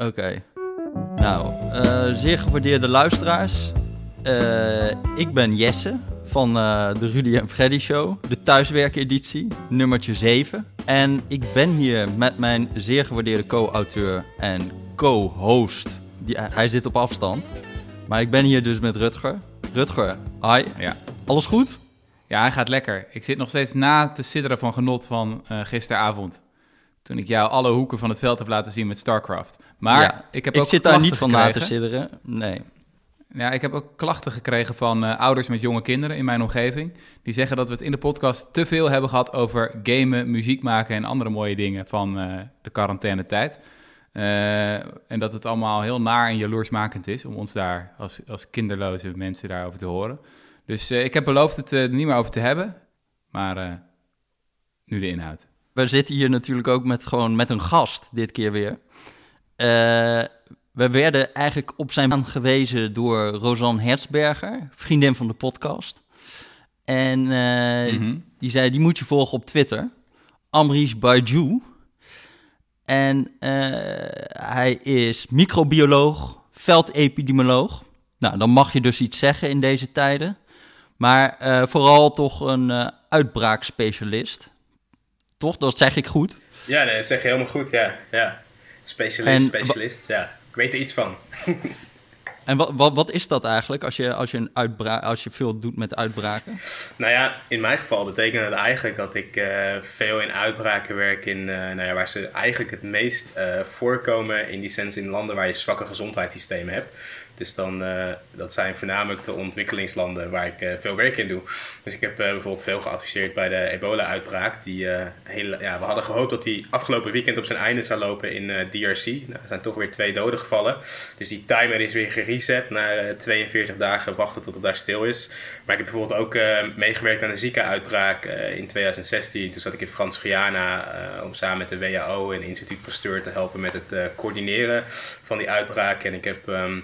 Oké. Nou, eh, zeer gewaardeerde luisteraars. Eh, ik ben Jesse van eh, de Rudy en Freddy Show, de thuiswerkeditie, nummertje 7. En ik ben hier met mijn zeer gewaardeerde co-auteur en co-host. Die- Hij zit op afstand. Maar ik ben hier dus met Rutger. Rutger, hi. Ja. Alles goed? ja, hij gaat lekker. Ik zit nog steeds na te sidderen van genot van gisteravond. Toen ik jou alle hoeken van het veld heb laten zien met StarCraft. Maar Ja, ik heb ik ook zit daar niet van na te sidderen. Nee. Ja, ik heb ook klachten gekregen van eh, ouders met jonge kinderen in mijn omgeving. Die zeggen dat we het in de podcast te veel hebben gehad over gamen, muziek maken en andere mooie dingen van eh, de quarantainetijd. Eh en dat het allemaal heel naar en jaloersmakend is om ons daar als, als kinderloze mensen daarover te horen. Dus ik heb beloofd het er niet meer over te hebben. Maar nu de inhoud. We zitten hier natuurlijk ook met, gewoon met een gast, dit keer weer. Eh, we werden eigenlijk op zijn naam gewezen door Rosanne Hertzberger, vriendin van de podcast. En eh, Mhm. die zei, die moet je volgen op Twitter. Amrish Baiju. En eh, hij is microbioloog, veldepidemioloog. Nou, dan mag je dus iets zeggen in deze tijden. Maar vooral toch een uitbraakspecialist. Toch? Dat zeg ik goed. Ja, nee, dat zeg je helemaal goed, ja. ja. Specialist, En specialist, ja. Ik weet er iets van. En wat, wat, wat is dat eigenlijk als je, als, je een uitbra als je veel doet met uitbraken? Nou ja, in mijn geval betekent het eigenlijk dat ik eh, veel in uitbraken werk in, eh, nou ja, waar ze eigenlijk het meest eh, voorkomen in die sens in landen waar je zwakke gezondheidssystemen hebt. Dus dan, eh, dat zijn voornamelijk de ontwikkelingslanden waar ik eh, veel werk in doe. Dus ik heb eh, bijvoorbeeld veel geadviseerd bij de ebola-uitbraak. Die, ja, we hadden gehoopt dat die afgelopen weekend op zijn einde zou lopen in DRC. Nou, er zijn toch weer twee doden gevallen. Dus die timer is weer gereset na eh, 42 dagen wachten tot het daar stil is. Maar ik heb bijvoorbeeld ook meegewerkt aan de Zika-uitbraak in 2016. Toen zat ik in Frans-Guyana om samen met de WHO en Instituut Pasteur te helpen met het coördineren van die uitbraak. En ik heb ehm,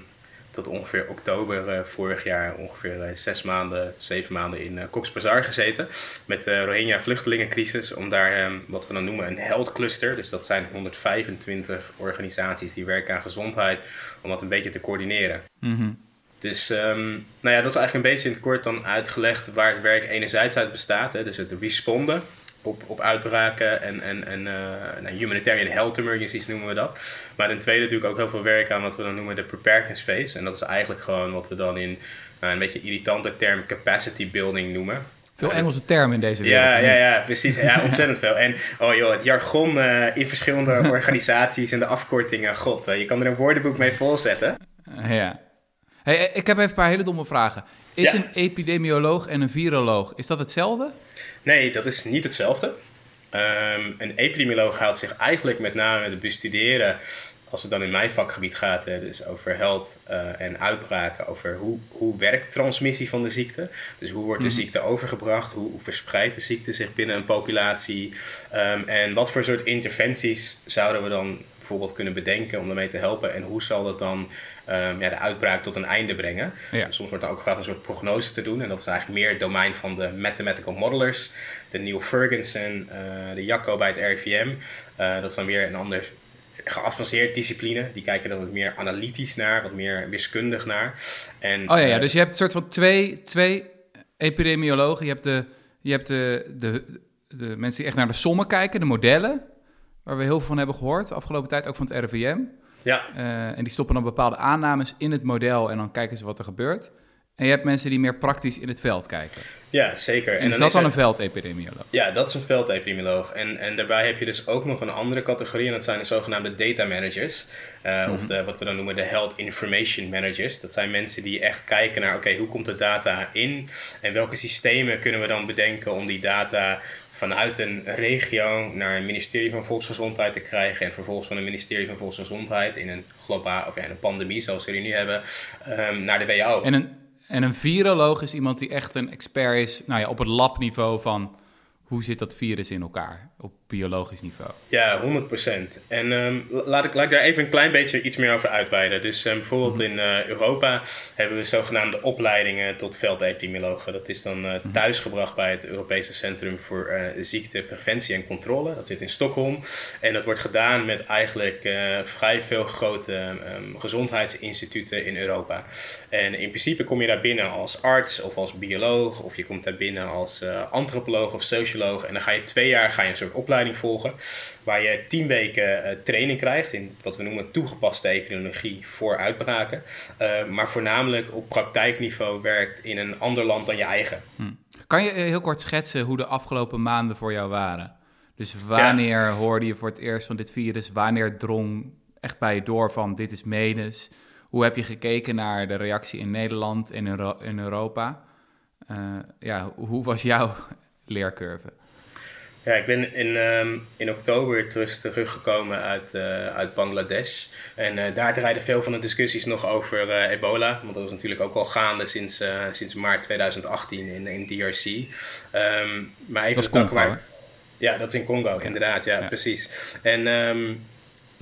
tot ongeveer oktober eh, vorig jaar ongeveer eh, zes maanden, zeven maanden in eh Cox's Bazar gezeten. Met de Rohingya vluchtelingencrisis. Om daar ehm, wat we dan noemen een health cluster. Dus dat zijn 125 organisaties die werken aan gezondheid. Om dat een beetje te coördineren. Mhm. Dus ehm, nou ja, dat is eigenlijk een beetje in het kort dan uitgelegd waar het werk enerzijds uit bestaat. Hè, dus het responden op, op uitbraken en, en, en eh, nou, humanitarian health emergencies noemen we dat. Maar ten tweede natuurlijk ook heel veel werk aan wat we dan noemen de preparedness phase. En dat is eigenlijk gewoon wat we dan in nou, een beetje irritante term capacity building noemen. Veel Engelse termen in deze wereld. Ja, ja, ja, precies. Ja, ontzettend veel. En oh joh, het jargon eh, in verschillende organisaties en de afkortingen. God, eh, je kan er een woordenboek mee volzetten. Ja. Hey, eh, ik heb even een paar hele domme vragen. Is Ja. een epidemioloog en een viroloog, is dat hetzelfde? Nee, dat is niet hetzelfde. Ehm, een epidemioloog houdt zich eigenlijk met name het bestuderen, als het dan in mijn vakgebied gaat, hè, dus over health eh, en uitbraken, over hoe, hoe werkt transmissie van de ziekte. Dus hoe wordt de ziekte overgebracht, hoe, hoe verspreidt de ziekte zich binnen een populatie Ehm, en wat voor soort interventies zouden we dan bijvoorbeeld kunnen bedenken om daarmee te helpen en hoe zal dat dan ehm, ja, de uitbraak tot een einde brengen. Ja. Soms wordt er ook gevraagd een soort prognose te doen en dat is eigenlijk meer het domein van de mathematical modelers, de Neil Ferguson, eh, de Jacco bij het RIVM. Eh, dat is dan weer een ander geavanceerd discipline. Die kijken er wat meer analytisch naar, wat meer wiskundig naar. En, Oh ja, ja eh, dus je hebt een soort van twee, twee epidemiologen. Je hebt, de, je hebt de, de, de mensen die echt naar de sommen kijken, de modellen, waar we heel veel van hebben gehoord de afgelopen tijd, ook van het RIVM. ja, Eh, en die stoppen dan bepaalde aannames in het model en dan kijken ze wat er gebeurt. En je hebt mensen die meer praktisch in het veld kijken. ja, zeker. En is dat is dan er- een veldepidemioloog? Ja, dat is een veldepidemioloog. En, en daarbij heb je dus ook nog een andere categorie, en dat zijn de zogenaamde data managers. Eh, Of de, wat we dan noemen de health information managers. Dat zijn mensen die echt kijken naar, oké, hoe komt de data in? En welke systemen kunnen we dan bedenken om die data vanuit een regio naar een ministerie van Volksgezondheid te krijgen. En vervolgens van een ministerie van Volksgezondheid in een globaal, of ja, een pandemie zoals we die nu hebben, ehm, naar de WHO. En een, en een viroloog is iemand die echt een expert is nou ja, op het labniveau van hoe zit dat virus in elkaar? Op biologisch niveau. Ja, 100%. En ehm, laat, ik, laat ik daar even een klein beetje iets meer over uitweiden. Dus ehm, bijvoorbeeld in uh, Europa hebben we zogenaamde opleidingen tot veldepidemiologen. Dat is dan uh, thuisgebracht bij het Europese Centrum voor uh, Ziekte, Preventie en Controle. Dat zit in Stockholm. En dat wordt gedaan met eigenlijk vrij veel grote um, gezondheidsinstituten in Europa. En in principe kom je daar binnen als arts of als bioloog. Of je komt daar binnen als antropoloog of socioloog. En dan ga je twee jaar ga je een soort opleiding volgen. Waar je tien weken uh, training krijgt in wat we noemen toegepaste epidemiologie voor uitbraken. Uh, maar voornamelijk op praktijkniveau werkt in een ander land dan je eigen. Hm. Kan je eh, heel kort schetsen hoe de afgelopen maanden voor jou waren? Dus wanneer hoorde je voor het eerst van dit virus? Wanneer drong echt bij je door van dit is menens? Hoe heb je gekeken naar de reactie in Nederland en in Europa? Uh, ja, hoe was jouw leercurve? Ja, ik ben in, um, in oktober terug, teruggekomen uit, uh, uit Bangladesh. En uh, daar draaiden veel van de discussies nog over uh, ebola. Want dat was natuurlijk ook al gaande sinds, sinds maart 2018 in, in DRC. Um, ehm, maar even dat is Congo, waar... Ja, dat is in Congo, inderdaad. Ja, precies. En um,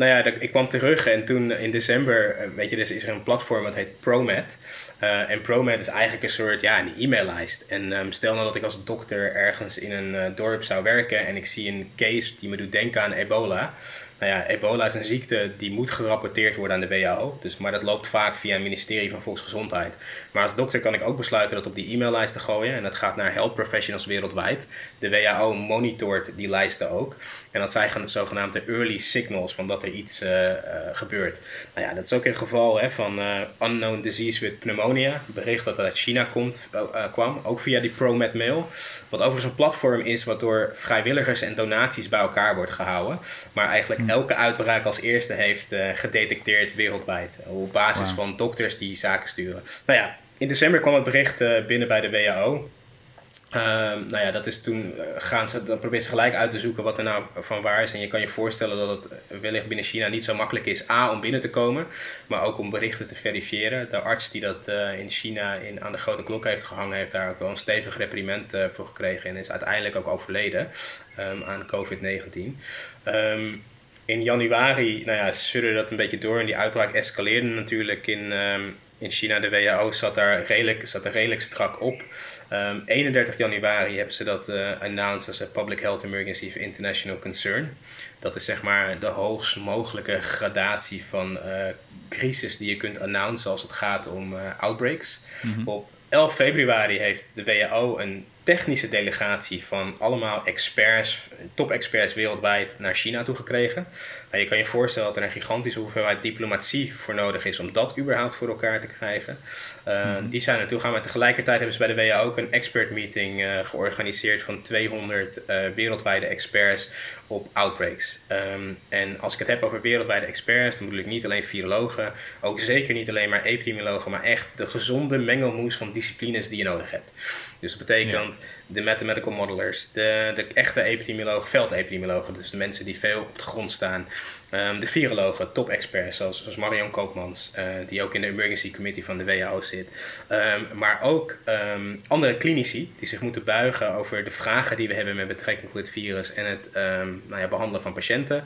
nou ja, ik kwam terug en toen in december, eh, weet je, dus is er een platform dat heet ProMed. Uh, en ProMed is eigenlijk een soort, ja, een e-maillijst. En um, stel nou dat ik als dokter ergens in een uh, dorp zou werken en ik zie een case die me doet denken aan ebola. Nou ja, ebola is een ziekte die moet gerapporteerd worden aan de WHO. Dus, maar dat loopt vaak via het ministerie van Volksgezondheid. Maar als dokter kan ik ook besluiten dat op die e-maillijst te gooien. En dat gaat naar health professionals wereldwijd. De WHO monitort die lijsten ook. En dat zijn zogenaamde early signals van dat er iets uh, uh, gebeurt. Nou ja, dat is ook een geval hè, van uh, unknown disease with pneumonia. Bericht dat uit China komt, kwam, ook via die ProMed mail. Wat overigens een platform is wat door vrijwilligers en donaties bij elkaar wordt gehouden. Maar eigenlijk. Elke uitbraak als eerste heeft gedetecteerd wereldwijd. Op basis van dokters die zaken sturen. Nou ja, in december kwam het bericht binnen bij de WHO. Um, nou ja, dat is toen uh, gaan ze, dan proberen ze gelijk uit te zoeken wat er nou van waar is. En je kan je voorstellen dat het wellicht binnen China niet zo makkelijk is, A, om binnen te komen, maar ook om berichten te verifiëren. De arts die dat uh, in China in, aan de grote klok heeft gehangen, heeft daar ook wel een stevig reprimand uh, voor gekregen en is uiteindelijk ook overleden um, aan COVID-19. Um, ehm, in januari, nou ja, dat een beetje door en die uitbraak escaleerde natuurlijk in, in China. De WHO zat daar redelijk, zat er redelijk strak op. Um, ehm, 31 januari hebben ze dat uh, announced als een Public Health Emergency of International Concern. Dat is zeg maar de hoogst mogelijke gradatie van uh, crisis die je kunt announcen als het gaat om uh, outbreaks. Mhm. Op 11 februari heeft de WHO een technische delegatie van allemaal experts, top-experts wereldwijd naar China toe gekregen. Nou, je kan je voorstellen dat er een gigantische hoeveelheid diplomatie voor nodig is om dat überhaupt voor elkaar te krijgen. Uh, Die zijn naartoe gaan, maar tegelijkertijd hebben ze bij de WA ook een expert meeting uh, georganiseerd van 200 uh, eh, wereldwijde experts op outbreaks. Um, en als ik het heb over wereldwijde experts, dan bedoel ik niet alleen virologen, ook zeker niet alleen maar epidemiologen, maar echt de gezonde mengelmoes van disciplines die je nodig hebt. Dus dat betekent de mathematical modelers, de, de echte epidemiologen, veldepidemiologen, dus de mensen die veel op de grond staan. Um, de virologen, top-experts zoals, zoals Marion Koopmans, uh, die ook in de Emergency Committee van de WHO zit. Um, maar ook um, andere klinici die zich moeten buigen over de vragen die we hebben met betrekking tot het virus en het nou ja, behandelen van patiënten.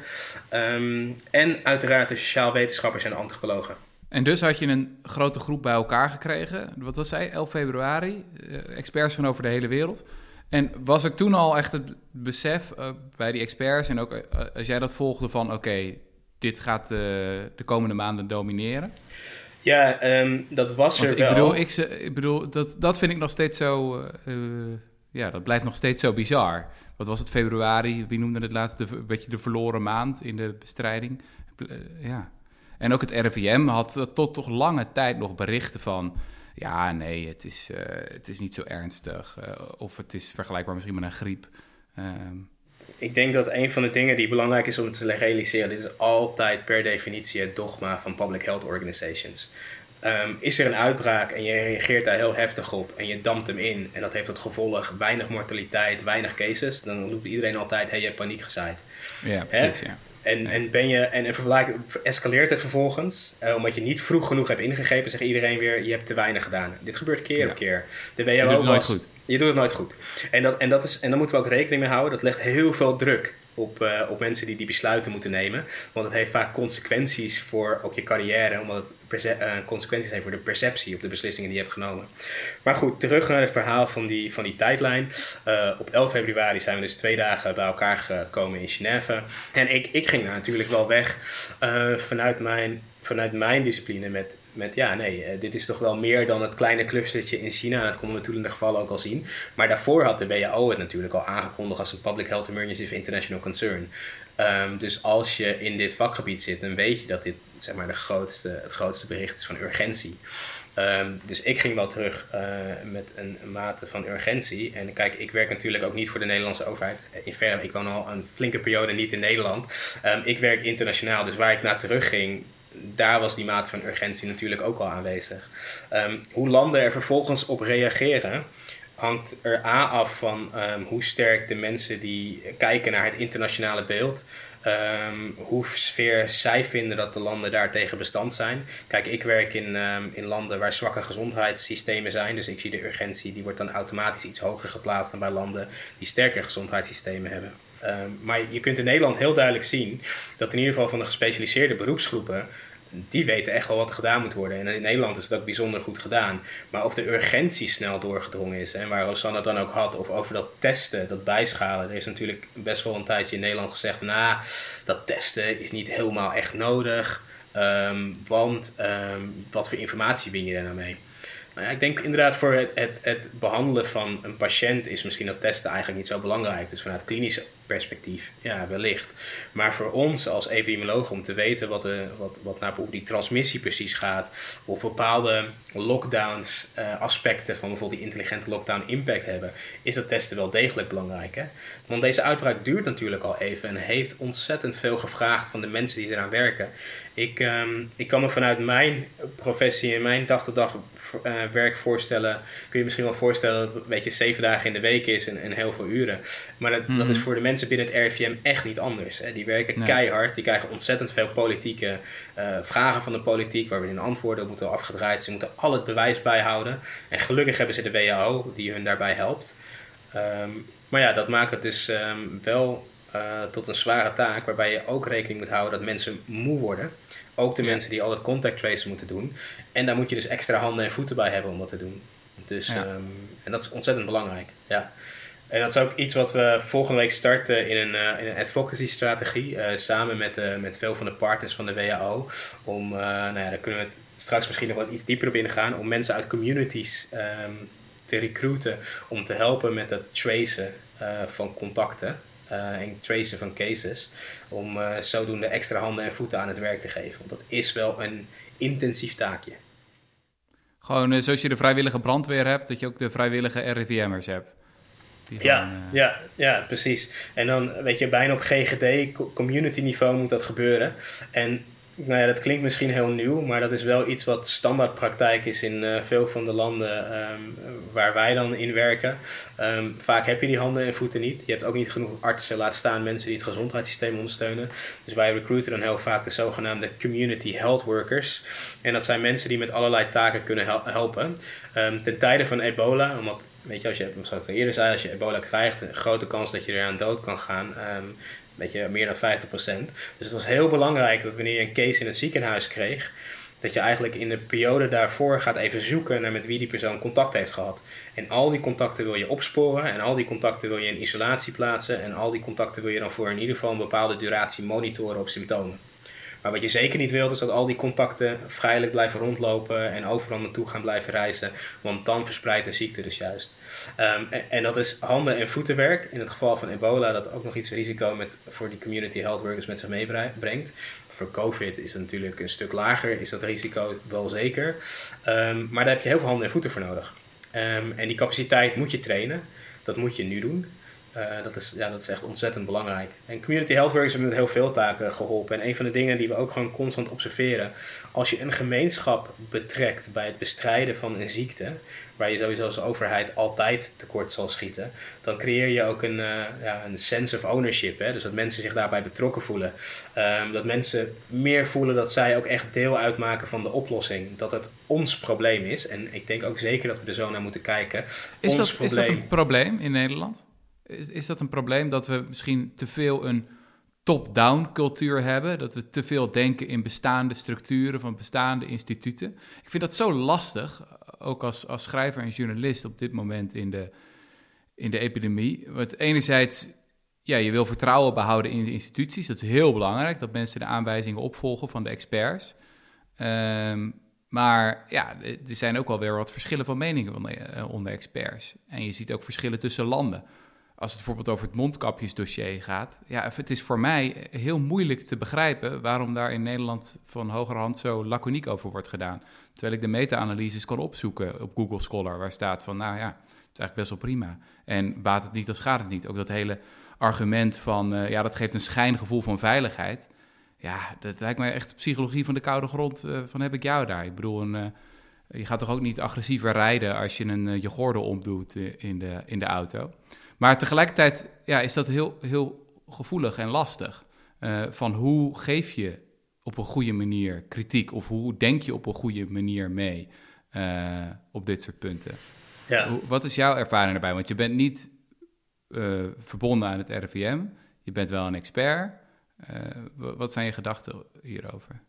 en uiteraard de sociaal wetenschappers en de antropologen. En dus had je een grote groep bij elkaar gekregen. Wat was zij? 11 februari. Uh, experts van over de hele wereld. En was er toen al echt het besef uh, bij die experts en ook uh, als jij dat volgde van oké, dit gaat de komende maanden domineren? Ja, um, dat was Want er ik Bedoel, ik, ik, bedoel, dat, dat vind ik nog steeds zo... ja, dat blijft nog steeds zo bizar. Wat was het, februari? Wie noemde het laatst? Een beetje de verloren maand in de bestrijding. ja. En ook het RIVM had tot toch lange tijd nog berichten van... ja, nee, het is, uh, het is niet zo ernstig. Uh, of het is vergelijkbaar misschien met een griep. Ehm, ik denk dat een van de dingen die belangrijk is om te realiseren... dit is altijd per definitie het dogma van public health organizations. Um, is er een uitbraak en je reageert daar heel heftig op en je dampt hem in en dat heeft tot gevolg weinig mortaliteit, weinig cases, dan roept iedereen altijd: hey, je hebt paniek gezaaid. Ja, precies. Ja. En, en, ben je, en, en escaleert het vervolgens, uh, omdat je niet vroeg genoeg hebt ingegrepen, zegt iedereen weer: je hebt te weinig gedaan. Dit gebeurt keer op keer. De je doet het nooit goed. Je doet het nooit goed. En, dat, en, dat is, en daar moeten we ook rekening mee houden. Dat legt heel veel druk op, uh, op mensen die die besluiten moeten nemen. Want het heeft vaak consequenties voor ook je carrière, omdat het uh, consequenties heeft voor de perceptie op de beslissingen die je hebt genomen. Maar goed, terug naar het verhaal van die, van die tijdlijn. Uh, op 11 februari zijn we dus twee dagen bij elkaar gekomen in Genève. En ik, ik ging daar natuurlijk wel weg vanuit mijn vanuit mijn discipline met, met ja, nee, uh, dit is toch wel meer dan het kleine clustertje in China. Dat konden we natuurlijk in de gevallen ook al zien. Maar daarvoor had de WHO het natuurlijk al aangekondigd als een Public Health Emergency of International Concern. Um, dus als je in dit vakgebied zit, dan weet je dat dit zeg maar, de grootste, het grootste bericht is van urgentie. Um, dus ik ging wel terug uh, met een, mate van urgentie. En kijk, ik werk natuurlijk ook niet voor de Nederlandse overheid. In verre, ik woon al een flinke periode niet in Nederland. Um, ik werk internationaal, dus waar ik naar terug ging, daar was die mate van urgentie natuurlijk ook al aanwezig. Um, hoe landen er vervolgens op reageren, hangt er A af van um, hoe sterk de mensen die kijken naar het internationale beeld, um, hoe sfeer zij vinden dat de landen daartegen bestand zijn. Kijk, ik werk in, in landen waar zwakke gezondheidssystemen zijn, dus ik zie de urgentie, die wordt dan automatisch iets hoger geplaatst dan bij landen die sterker gezondheidssystemen hebben. Um, maar je kunt in Nederland heel duidelijk zien dat in ieder geval van de gespecialiseerde beroepsgroepen die weten echt wel wat er gedaan moet worden. En in Nederland is ook bijzonder goed gedaan. Maar of de urgentie snel doorgedrongen is, en waar Rosanne het dan ook had, of over dat testen, dat bijschalen. Er is natuurlijk best wel een tijdje in Nederland gezegd, nou, dat testen is niet helemaal echt nodig. Um, want um, wat voor informatie win je daar nou mee? Nou ja, ik denk inderdaad voor het, het, het, behandelen van een patiënt is misschien dat testen eigenlijk niet zo belangrijk. Dus vanuit klinisch perspectief, ja, wellicht. Maar voor ons als epidemioloog om te weten wat, de, wat, wat naar die transmissie precies gaat, of bepaalde lockdowns, uh, aspecten van bijvoorbeeld die intelligente lockdown impact hebben, is dat testen wel degelijk belangrijk. Hè? Want deze uitbraak duurt natuurlijk al even en heeft ontzettend veel gevraagd van de mensen die eraan werken. Ik, um, ik kan me vanuit mijn professie en mijn dag tot dag uh, werk voorstellen, kun je misschien wel voorstellen dat het een beetje zeven dagen in de week is en, en heel veel uren. Maar dat, mm -hmm. dat is voor de mensen binnen het RIVM echt niet anders. Hè. Die werken nee. keihard, die krijgen ontzettend veel politieke uh, vragen van de politiek, waar we in antwoorden moeten afgedraaid. Ze moeten al het bewijs bijhouden. En gelukkig hebben ze de WHO die hun daarbij helpt. Um, maar ja, dat maakt het dus um, wel uh, tot een zware taak, waarbij je ook rekening moet houden dat mensen moe worden. Ook de ja. mensen die al het contact tracen moeten doen. En daar moet je dus extra handen en voeten bij hebben om dat te doen. Dus, ja. um, en dat is ontzettend belangrijk. Ja. En dat is ook iets wat we volgende week starten in een, uh, in een advocacy strategie. Uh, samen met, uh, met veel van de partners van de WHO. Om, nou ja, daar kunnen we straks misschien nog wat iets dieper op ingaan. Om mensen uit communities um, te recruiten. Om te helpen met het tracen van contacten. en tracen van cases. Om zodoende extra handen en voeten aan het werk te geven. Want dat is wel een intensief taakje. Gewoon zoals je de vrijwillige brandweer hebt, dat je ook de vrijwillige RIVM'ers hebt. Ja, gewoon, uh... ja, ja, precies. En dan weet je, bijna op GGD, community niveau moet dat gebeuren. En nou ja, dat klinkt misschien heel nieuw, maar dat is wel iets wat standaardpraktijk is in uh, veel van de landen um, waar wij dan in werken. Um, vaak heb je die handen en voeten niet. Je hebt ook niet genoeg artsen, laat staan mensen die het gezondheidssysteem ondersteunen. Dus wij recruiten dan heel vaak de zogenaamde community health workers. En dat zijn mensen die met allerlei taken kunnen hel helpen. Um, ten tijde van ebola, omdat weet je, als je, zoals ik eerder zei, als je ebola krijgt, een grote kans dat je eraan dood kan gaan. Weet je, meer dan 50%. Dus het was heel belangrijk dat wanneer je een case in het ziekenhuis kreeg, dat je eigenlijk in de periode daarvoor gaat even zoeken naar met wie die persoon contact heeft gehad. En al die contacten wil je opsporen en al die contacten wil je in isolatie plaatsen en al die contacten wil je dan voor in ieder geval een bepaalde duratie monitoren op symptomen. Maar wat je zeker niet wilt, is dat al die contacten vrijelijk blijven rondlopen en overal naartoe gaan blijven reizen. Want dan verspreidt de ziekte dus juist. Um, en, dat is handen- en voetenwerk. In het geval van ebola, dat ook nog iets risico met, voor die community health workers met zich meebrengt. Voor COVID is het natuurlijk een stuk lager, is dat risico wel zeker. Um, maar daar heb je heel veel handen en voeten voor nodig. Um, en die capaciteit moet je trainen. Dat moet je nu doen. Uh, dat, is, ja, dat is echt ontzettend belangrijk. En community health workers hebben met heel veel taken geholpen. En een van de dingen die we ook gewoon constant observeren. Als je een gemeenschap betrekt bij het bestrijden van een ziekte. Waar je sowieso als overheid altijd tekort zal schieten. Dan creëer je ook een, uh, ja, een sense of ownership. Hè? Dus dat mensen zich daarbij betrokken voelen. Um, dat mensen meer voelen dat zij ook echt deel uitmaken van de oplossing. Dat het ons probleem is. En ik denk ook zeker dat we er zo naar moeten kijken. Is, dat, is dat een probleem in Nederland? Is, is dat een probleem dat we misschien te veel een top-down cultuur hebben? Dat we te veel denken in bestaande structuren van bestaande instituten? Ik vind dat zo lastig, ook als, als schrijver en journalist op dit moment in de, in de epidemie. Want enerzijds, ja, je wil vertrouwen behouden in de instituties. Dat is heel belangrijk, dat mensen de aanwijzingen opvolgen van de experts. Ehm, maar ja, er zijn ook wel weer wat verschillen van meningen eh, onder experts. En je ziet ook verschillen tussen landen als het bijvoorbeeld over het mondkapjesdossier gaat. Ja, het is voor mij heel moeilijk te begrijpen waarom daar in Nederland van hogerhand zo laconiek over wordt gedaan. Terwijl ik de meta-analyses kan opzoeken op Google Scholar, waar staat van, nou ja, het is eigenlijk best wel prima. En baat het niet, dan schaadt het niet. Ook dat hele argument van, uh, ja, dat geeft een schijngevoel van veiligheid. Ja, dat lijkt mij echt psychologie van de koude grond. Uh, van heb ik jou daar? Ik bedoel, een, uh, je gaat toch ook niet agressiever rijden als je een, je gordel omdoet in, de, in de auto. Maar tegelijkertijd ja, is dat heel, heel gevoelig en lastig. Uh, van hoe geef je op een goede manier kritiek of hoe denk je op een goede manier mee uh, op dit soort punten? Ja. Hoe, wat is jouw ervaring daarbij? Want je bent niet uh, verbonden aan het RIVM, je bent wel een expert. wat zijn je gedachten hierover?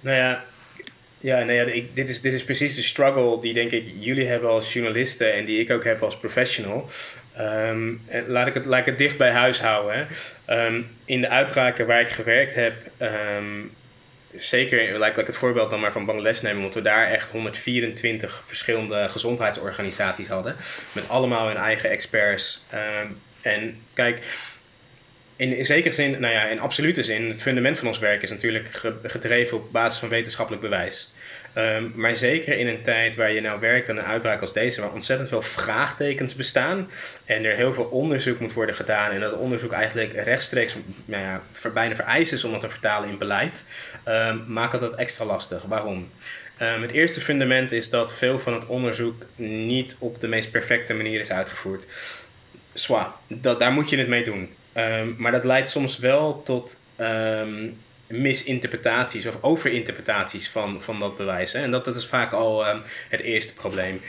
Nou ja, ja, nou ja ik, dit, is, dit is precies de struggle die denk ik jullie hebben als journalisten en die ik ook heb als professional. Um, laat, ik het, laat ik het dicht bij huis houden. Um, in de uitbraken waar ik gewerkt heb, um, zeker, laat ik het voorbeeld dan maar van Bangladesh nemen, want we daar echt 124 verschillende gezondheidsorganisaties hadden, met allemaal hun eigen experts. en kijk, in, zekere zin, nou ja, in absolute zin, het fundament van ons werk is natuurlijk gedreven op basis van wetenschappelijk bewijs. Um, maar zeker in een tijd waar je nou werkt aan een uitbraak als deze, waar ontzettend veel vraagtekens bestaan en er heel veel onderzoek moet worden gedaan en dat onderzoek eigenlijk rechtstreeks nou ja, bijna vereist is om dat te vertalen in beleid, um, maakt dat extra lastig. Waarom? Um, het eerste fundament is dat veel van het onderzoek niet op de meest perfecte manier is uitgevoerd. Zwa, dat, daar moet je het mee doen. Um, maar dat leidt soms wel tot um, misinterpretaties of overinterpretaties van, van dat bewijs. Hè? En dat, dat is vaak al um, het eerste probleem.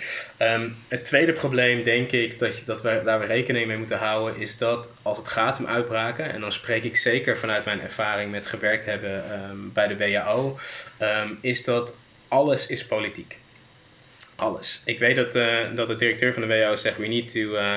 het tweede probleem, denk ik, dat, je, dat we daar we rekening mee moeten houden, is dat als het gaat om uitbraken, en dan spreek ik zeker vanuit mijn ervaring met gewerkt hebben bij de WHO, is dat alles is politiek alles. Ik weet dat, uh, dat de directeur van de WHO zegt: we need to uh,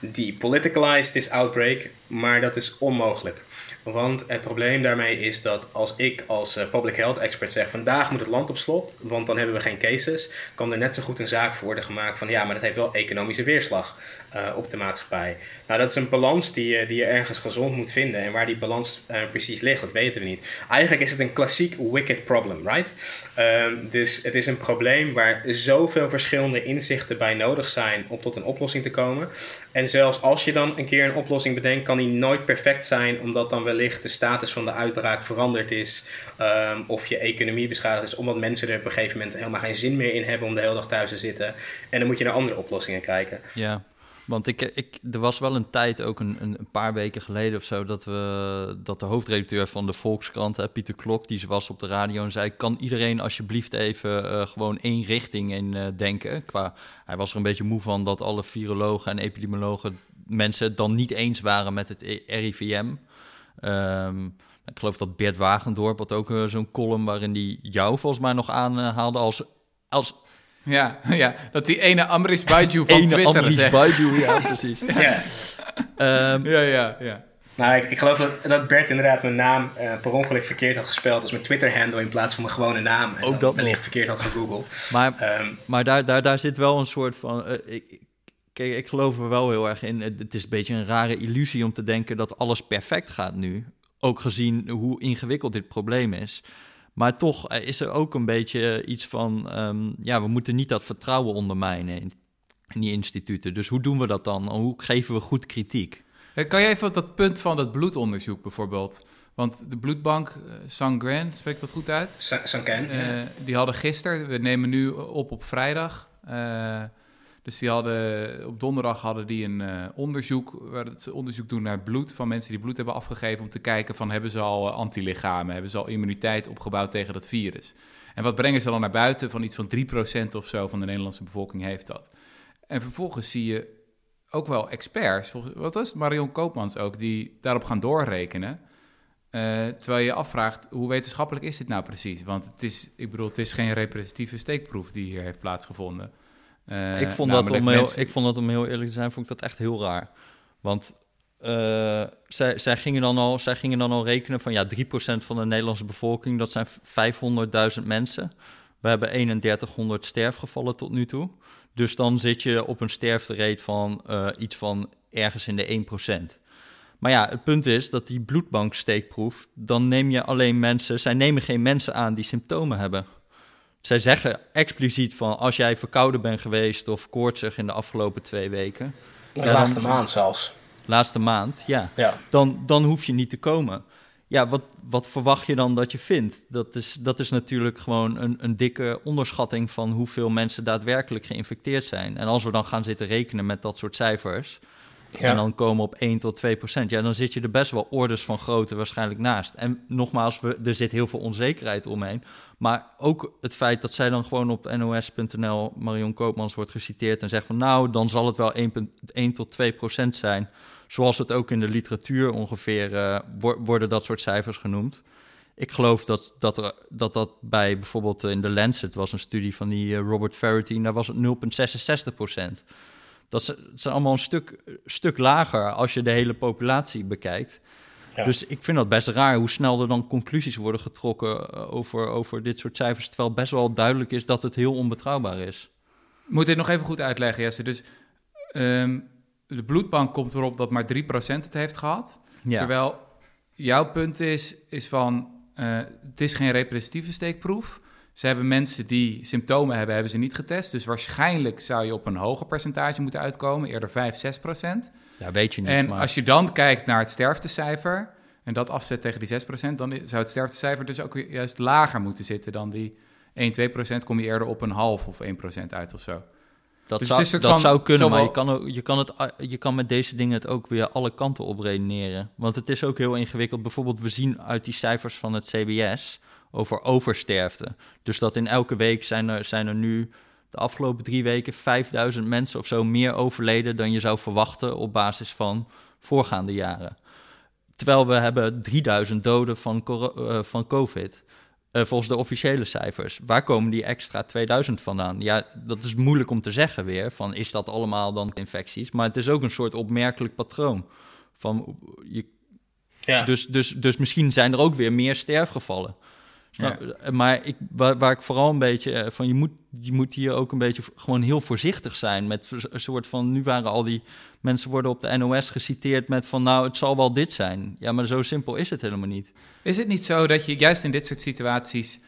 depoliticalize this outbreak, maar dat is onmogelijk. Want het probleem daarmee is dat als ik als eh, public health expert zeg vandaag moet het land op slot, want dan hebben we geen cases, kan er net zo goed een zaak voor worden gemaakt van ja, maar dat heeft wel economische weerslag uh, op de maatschappij. Nou, dat is een balans die, uh, die je ergens gezond moet vinden en waar die balans precies ligt, dat weten we niet. Eigenlijk is het een klassiek wicked problem, right? Um, dus het is een probleem waar zoveel verschillende inzichten bij nodig zijn om tot een oplossing te komen. En zelfs als je dan een keer een oplossing bedenkt, kan die nooit perfect zijn, omdat dan wel wellicht de status van de uitbraak veranderd is. Um, of je economie beschadigd is, omdat mensen er op een gegeven moment helemaal geen zin meer in hebben om de hele dag thuis te zitten. En dan moet je naar andere oplossingen kijken. Ja. Want ik, ik, er was wel een tijd, ook een, een paar weken geleden of zo, dat, we, dat de hoofdredacteur van de Volkskrant, Pieter Klok, die was op de radio en zei: Kan iedereen alsjeblieft even uh, gewoon één richting in uh, denken? Qua, hij was er een beetje moe van dat alle virologen en epidemiologen mensen het dan niet eens waren met het RIVM. Um, ik geloof dat Bert Wagendorp had ook uh, zo'n column waarin hij jou volgens mij nog aanhaalde als, als ja, ja, dat die ene Amris Baiju van ene Twitter Amris zegt. Baiju, ja, precies. ja. Um, ja, ja, ja. Nou, ik, ik geloof dat, dat Bert inderdaad mijn naam uh, per ongeluk verkeerd had gespeld als mijn Twitter-handle in plaats van mijn gewone naam. En ook dat wellicht verkeerd had gegoogeld. Maar, um, maar daar, daar, daar zit wel een soort van... Uh, ik, Kijk, ik geloof er wel heel erg in. Het is een beetje een rare illusie om te denken dat alles perfect gaat nu. Ook gezien hoe ingewikkeld dit probleem is. Maar toch is er ook een beetje iets van, um, ja, we moeten niet dat vertrouwen ondermijnen in, die instituten. Dus hoe doen we dat dan? Hoe geven we goed kritiek? Kan je even op dat punt van dat bloedonderzoek bijvoorbeeld? Want de bloedbank uh, Sangren, spreekt dat goed uit? Sangren, uh, Die hadden gisteren, we nemen nu op op vrijdag... Uh, dus die hadden, op donderdag hadden die een uh, onderzoek, waar ze onderzoek doen naar bloed van mensen die bloed hebben afgegeven om te kijken van hebben ze al uh, antilichamen, hebben ze al immuniteit opgebouwd tegen dat virus. En wat brengen ze dan naar buiten? Van iets van 3% of zo van de Nederlandse bevolking heeft dat. En vervolgens zie je ook wel experts, wat was het? Marion Koopmans ook, die daarop gaan doorrekenen. Uh, terwijl je afvraagt, hoe wetenschappelijk is dit nou precies? Want het is, ik bedoel, het is geen representatieve steekproef die hier heeft plaatsgevonden. Uh, ik, vond dat om heel, ik vond dat om heel eerlijk te zijn, vond ik dat echt heel raar. Want uh, zij, zij, gingen dan al, zij gingen dan al rekenen van ja, 3% van de Nederlandse bevolking, dat zijn 500.000 mensen. We hebben 3100 sterfgevallen tot nu toe. Dus dan zit je op een sterftereed van uh, iets van ergens in de 1%. Maar ja, het punt is dat die bloedbanksteekproef, dan neem je alleen mensen, zij nemen geen mensen aan die symptomen hebben. Zij zeggen expliciet van als jij verkouden bent geweest of koortsig in de afgelopen twee weken. De laatste maand zelfs. Laatste maand, ja. ja. Dan, dan hoef je niet te komen. Ja, wat, wat verwacht je dan dat je vindt? Dat is, dat is natuurlijk gewoon een, een dikke onderschatting van hoeveel mensen daadwerkelijk geïnfecteerd zijn. En als we dan gaan zitten rekenen met dat soort cijfers, en dan komen op 1 tot 2 procent. Ja, dan zit je er best wel orders van grootte waarschijnlijk naast. En nogmaals, we, er zit heel veel onzekerheid omheen. Maar ook het feit dat zij dan gewoon op nos.nl Marion Koopmans wordt geciteerd en zegt van nou, dan zal het wel 1, 1 tot 2 procent zijn. Zoals het ook in de literatuur ongeveer uh, worden dat soort cijfers genoemd. Ik geloof dat dat, dat dat bij bijvoorbeeld in de Lancet was een studie van die uh, Robert Ferretti, daar was het 0,66 procent. Dat zijn allemaal een stuk, stuk lager als je de hele populatie bekijkt. Dus ik vind dat best raar hoe snel er dan conclusies worden getrokken eh, over, over dit soort cijfers. Terwijl best wel duidelijk is dat het heel onbetrouwbaar is. Moet dit nog even goed uitleggen, Jesse. Dus um, de bloedbank komt erop dat maar 3% het heeft gehad. Terwijl jouw punt is, is van uh, het is geen representatieve steekproef. Ze hebben mensen die symptomen hebben, hebben ze niet getest. Dus waarschijnlijk zou je op een hoger percentage moeten uitkomen, eerder 5, 6 procent. Ja, weet je niet. En als je dan kijkt naar het sterftecijfer en dat afzet tegen die 6 procent, dan zou het sterftecijfer dus ook juist lager moeten zitten dan die 1, 2 procent. Kom je eerder op een half of 1 procent uit of zo. Dat, dus zou, dat zou kunnen, maar je kan, ook, je, kan het, je kan met deze dingen het ook weer alle kanten op redeneren. Want het is ook heel ingewikkeld. Bijvoorbeeld, we zien uit die cijfers van het CBS over oversterfte. Dus dat in elke week zijn er, zijn er nu de afgelopen drie weken 5000 mensen of zo meer overleden dan je zou verwachten op basis van voorgaande jaren. Terwijl we hebben 3000 doden van, uh, van COVID. Uh, volgens de officiële cijfers. Waar komen die extra 2000 vandaan? Ja, dat is moeilijk om te zeggen weer. Van is dat allemaal dan infecties? Maar het is ook een soort opmerkelijk patroon. Van, je, ja. dus, dus, dus misschien zijn er ook weer meer sterfgevallen. Nou, maar ik, waar, waar, ik vooral een beetje eh, van, je moet, je moet hier ook een beetje gewoon heel voorzichtig zijn. Met een soort van, nu waren al die mensen worden op de NOS geciteerd met van, nou, het zal wel dit zijn. Ja, maar zo simpel is het helemaal niet. Is het niet zo dat je juist in dit soort situaties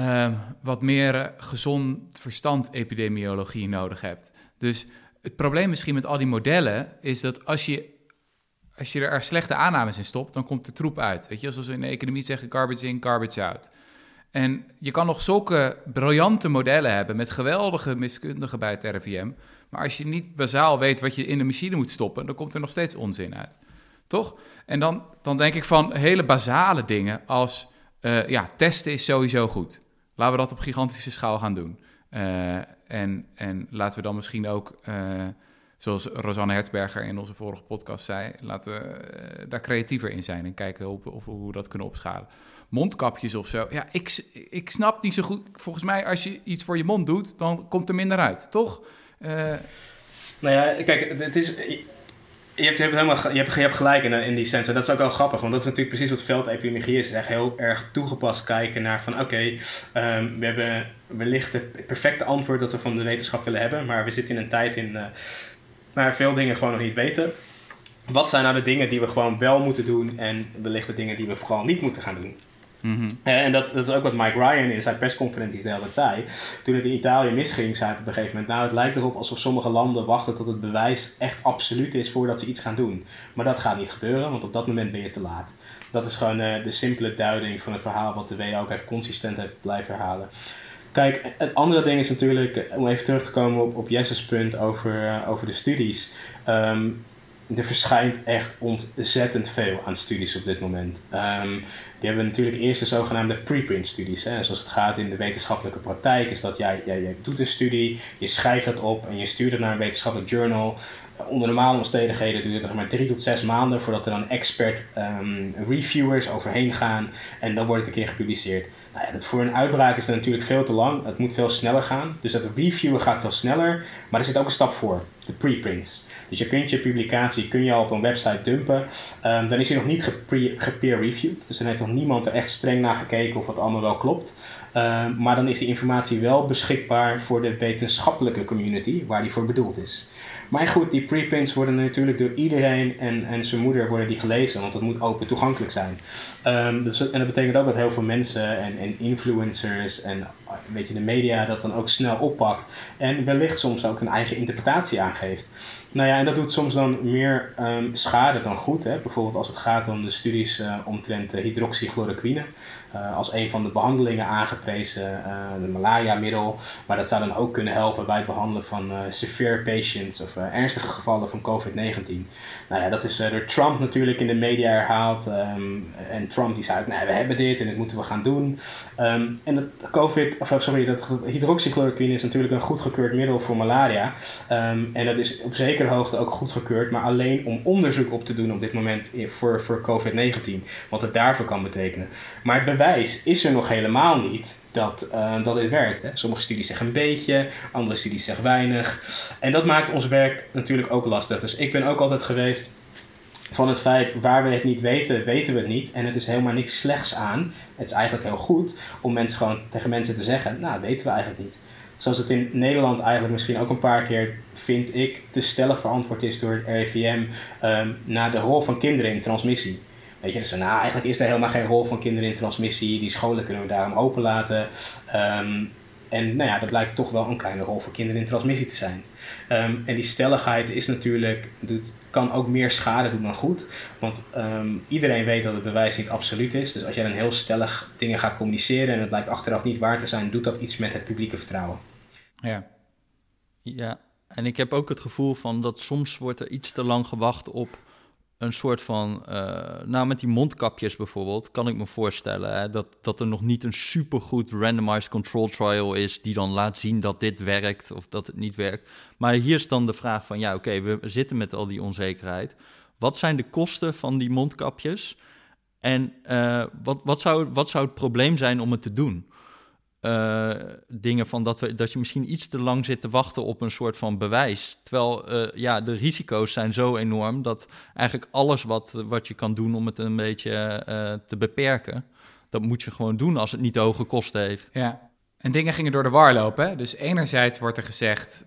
uh, wat meer gezond verstand epidemiologie nodig hebt? Dus het probleem misschien met al die modellen is dat als je als je er slechte aannames in stopt, dan komt de troep uit. Weet je, zoals we in de economie zeggen, garbage in, garbage out. En je kan nog zulke briljante modellen hebben met geweldige miskundigen bij het RIVM. Maar als je niet bazaal weet wat je in de machine moet stoppen, dan komt er nog steeds onzin uit. Toch? En dan, dan denk ik van hele basale dingen als uh, ja, testen is sowieso goed. Laten we dat op gigantische schaal gaan doen. Uh, en, en laten we dan misschien ook. Uh, zoals Rosanne Hertzberger in onze vorige podcast zei, laten we eh, daar creatiever in zijn en kijken of, hoe we dat kunnen opschalen. Mondkapjes of zo. Ja, ik, ik snap niet zo goed. Volgens mij, als je iets voor je mond doet, dan komt er minder uit, toch? Uh... Nou ja, kijk, het is. Je hebt, helemaal, je hebt, je hebt gelijk in, in die sens. En dat is ook wel grappig, want dat is natuurlijk precies wat veldepidemiologie is. Is echt heel erg toegepast kijken naar van oké, um, we hebben wellicht het perfecte antwoord dat we van de wetenschap willen hebben. Maar we zitten in een tijd in, uh, maar veel dingen gewoon nog niet weten. Wat zijn nou de dingen die we gewoon wel moeten doen en wellicht de dingen die we vooral niet moeten gaan doen? Mm En dat, dat is ook wat Mike Ryan in zijn persconferenties de hele tijd zei. Toen het in Italië misging, zei hij op een gegeven moment... nou, het lijkt erop alsof sommige landen wachten tot het bewijs echt absoluut is... voordat ze iets gaan doen. Maar dat gaat niet gebeuren, want op dat moment ben je te laat. Dat is gewoon uh, de simpele duiding van het verhaal... wat de WHO ook heeft consistent heeft blijven herhalen. Kijk, het andere ding is natuurlijk, eh, om even terug te komen op, op Jesse's punt over, uh, over de studies. Um, er verschijnt echt ontzettend veel aan studies op dit moment. Um, die hebben natuurlijk eerst de zogenaamde preprint studies. Hè. Zoals het gaat in de wetenschappelijke praktijk is dat jij, jij, jij doet een studie, je schrijft dat op en je stuurt het naar een wetenschappelijk journal. Onder normale omstandigheden duurt het maar drie tot zes maanden voordat er dan expert ehm, reviewers overheen gaan en dan wordt het een keer gepubliceerd. Nou ja, dat voor een uitbraak is dat natuurlijk veel te lang. Het moet veel sneller gaan. Dus dat reviewen gaat veel sneller. Maar er zit ook een stap voor. De preprints. Dus je kunt je publicatie kun je al op een website dumpen. Um, dan is hij nog niet gepeer-reviewed. Dus dan heeft nog niemand er echt streng naar gekeken of het allemaal wel klopt. Um, maar dan is die informatie wel beschikbaar voor de wetenschappelijke community waar die voor bedoeld is. Maar goed, die preprints worden natuurlijk door iedereen en, en zijn moeder worden die gelezen, want dat moet open toegankelijk zijn. Um, dus, en dat betekent ook dat heel veel mensen en, en influencers en weet je, de media dat dan ook snel oppakt en wellicht soms ook een eigen interpretatie aangeeft. Nou ja, en dat doet soms dan meer um, schade dan goed. Hè? Bijvoorbeeld als het gaat om de studies uh, omtrent uh, hydroxychloroquine. Uh, als een van de behandelingen aangeprezen, de malaria-middel. Maar dat zou dan ook kunnen helpen bij het behandelen van severe patients of ernstige gevallen van COVID-19. Nou ja, dat is door Trump natuurlijk in de media herhaald. Um, en Trump die zei, nee, we hebben dit en dit moeten we gaan doen. Um, en dat COVID, of sorry, dat hydroxychloroquine is natuurlijk een goedgekeurd middel voor malaria. en dat is op zekere hoogte ook goedgekeurd, maar alleen om onderzoek op te doen op dit moment voor, voor COVID-19. Wat het daarvoor kan betekenen. Maar bewijs is er nog helemaal niet dat, uh, dat dit werkt. Hè. Sommige studies zeggen een beetje, andere studies zeggen weinig. En dat maakt ons werk natuurlijk ook lastig. Dus ik ben ook altijd geweest van het feit waar we het niet weten, weten we het niet. En het is helemaal niks slechts aan. Het is eigenlijk heel goed om mensen gewoon tegen mensen te zeggen, nou, weten we eigenlijk niet zoals het in Nederland eigenlijk misschien ook een paar keer, vind ik, te stellig verantwoord is door het RIVM um, naar de rol van kinderen in transmissie. Weet je, dus nou, eigenlijk is er helemaal geen rol van kinderen in transmissie. Die scholen kunnen we daarom openlaten. Um, en nou ja, dat blijkt toch wel een kleine rol voor kinderen in transmissie te zijn. Um, en die stelligheid is natuurlijk, doet, kan ook meer schade doen dan goed. Want um, iedereen weet dat het bewijs niet absoluut is. Dus als jij dan heel stellig dingen gaat communiceren en het blijkt achteraf niet waar te zijn, doet dat iets met het publieke vertrouwen. Ja. Ja, en ik heb ook het gevoel van dat soms wordt er iets te lang gewacht op een soort van, uh, nou met die mondkapjes bijvoorbeeld, kan ik me voorstellen hè, dat, dat er nog niet een supergoed randomized control trial is die dan laat zien dat dit werkt of dat het niet werkt. Maar hier is dan de vraag van, ja oké, we zitten met al die onzekerheid. Wat zijn de kosten van die mondkapjes? En uh, wat, wat, zou, wat zou het probleem zijn om het te doen? Uh, dingen van dat, we, dat je misschien iets te lang zit te wachten op een soort van bewijs. Terwijl uh, ja, de risico's zijn zo enorm dat eigenlijk alles wat, wat je kan doen om het een beetje uh, te beperken, dat moet je gewoon doen als het niet hoge kosten heeft. Ja. En dingen gingen door de war lopen. Hè? Dus enerzijds wordt er gezegd: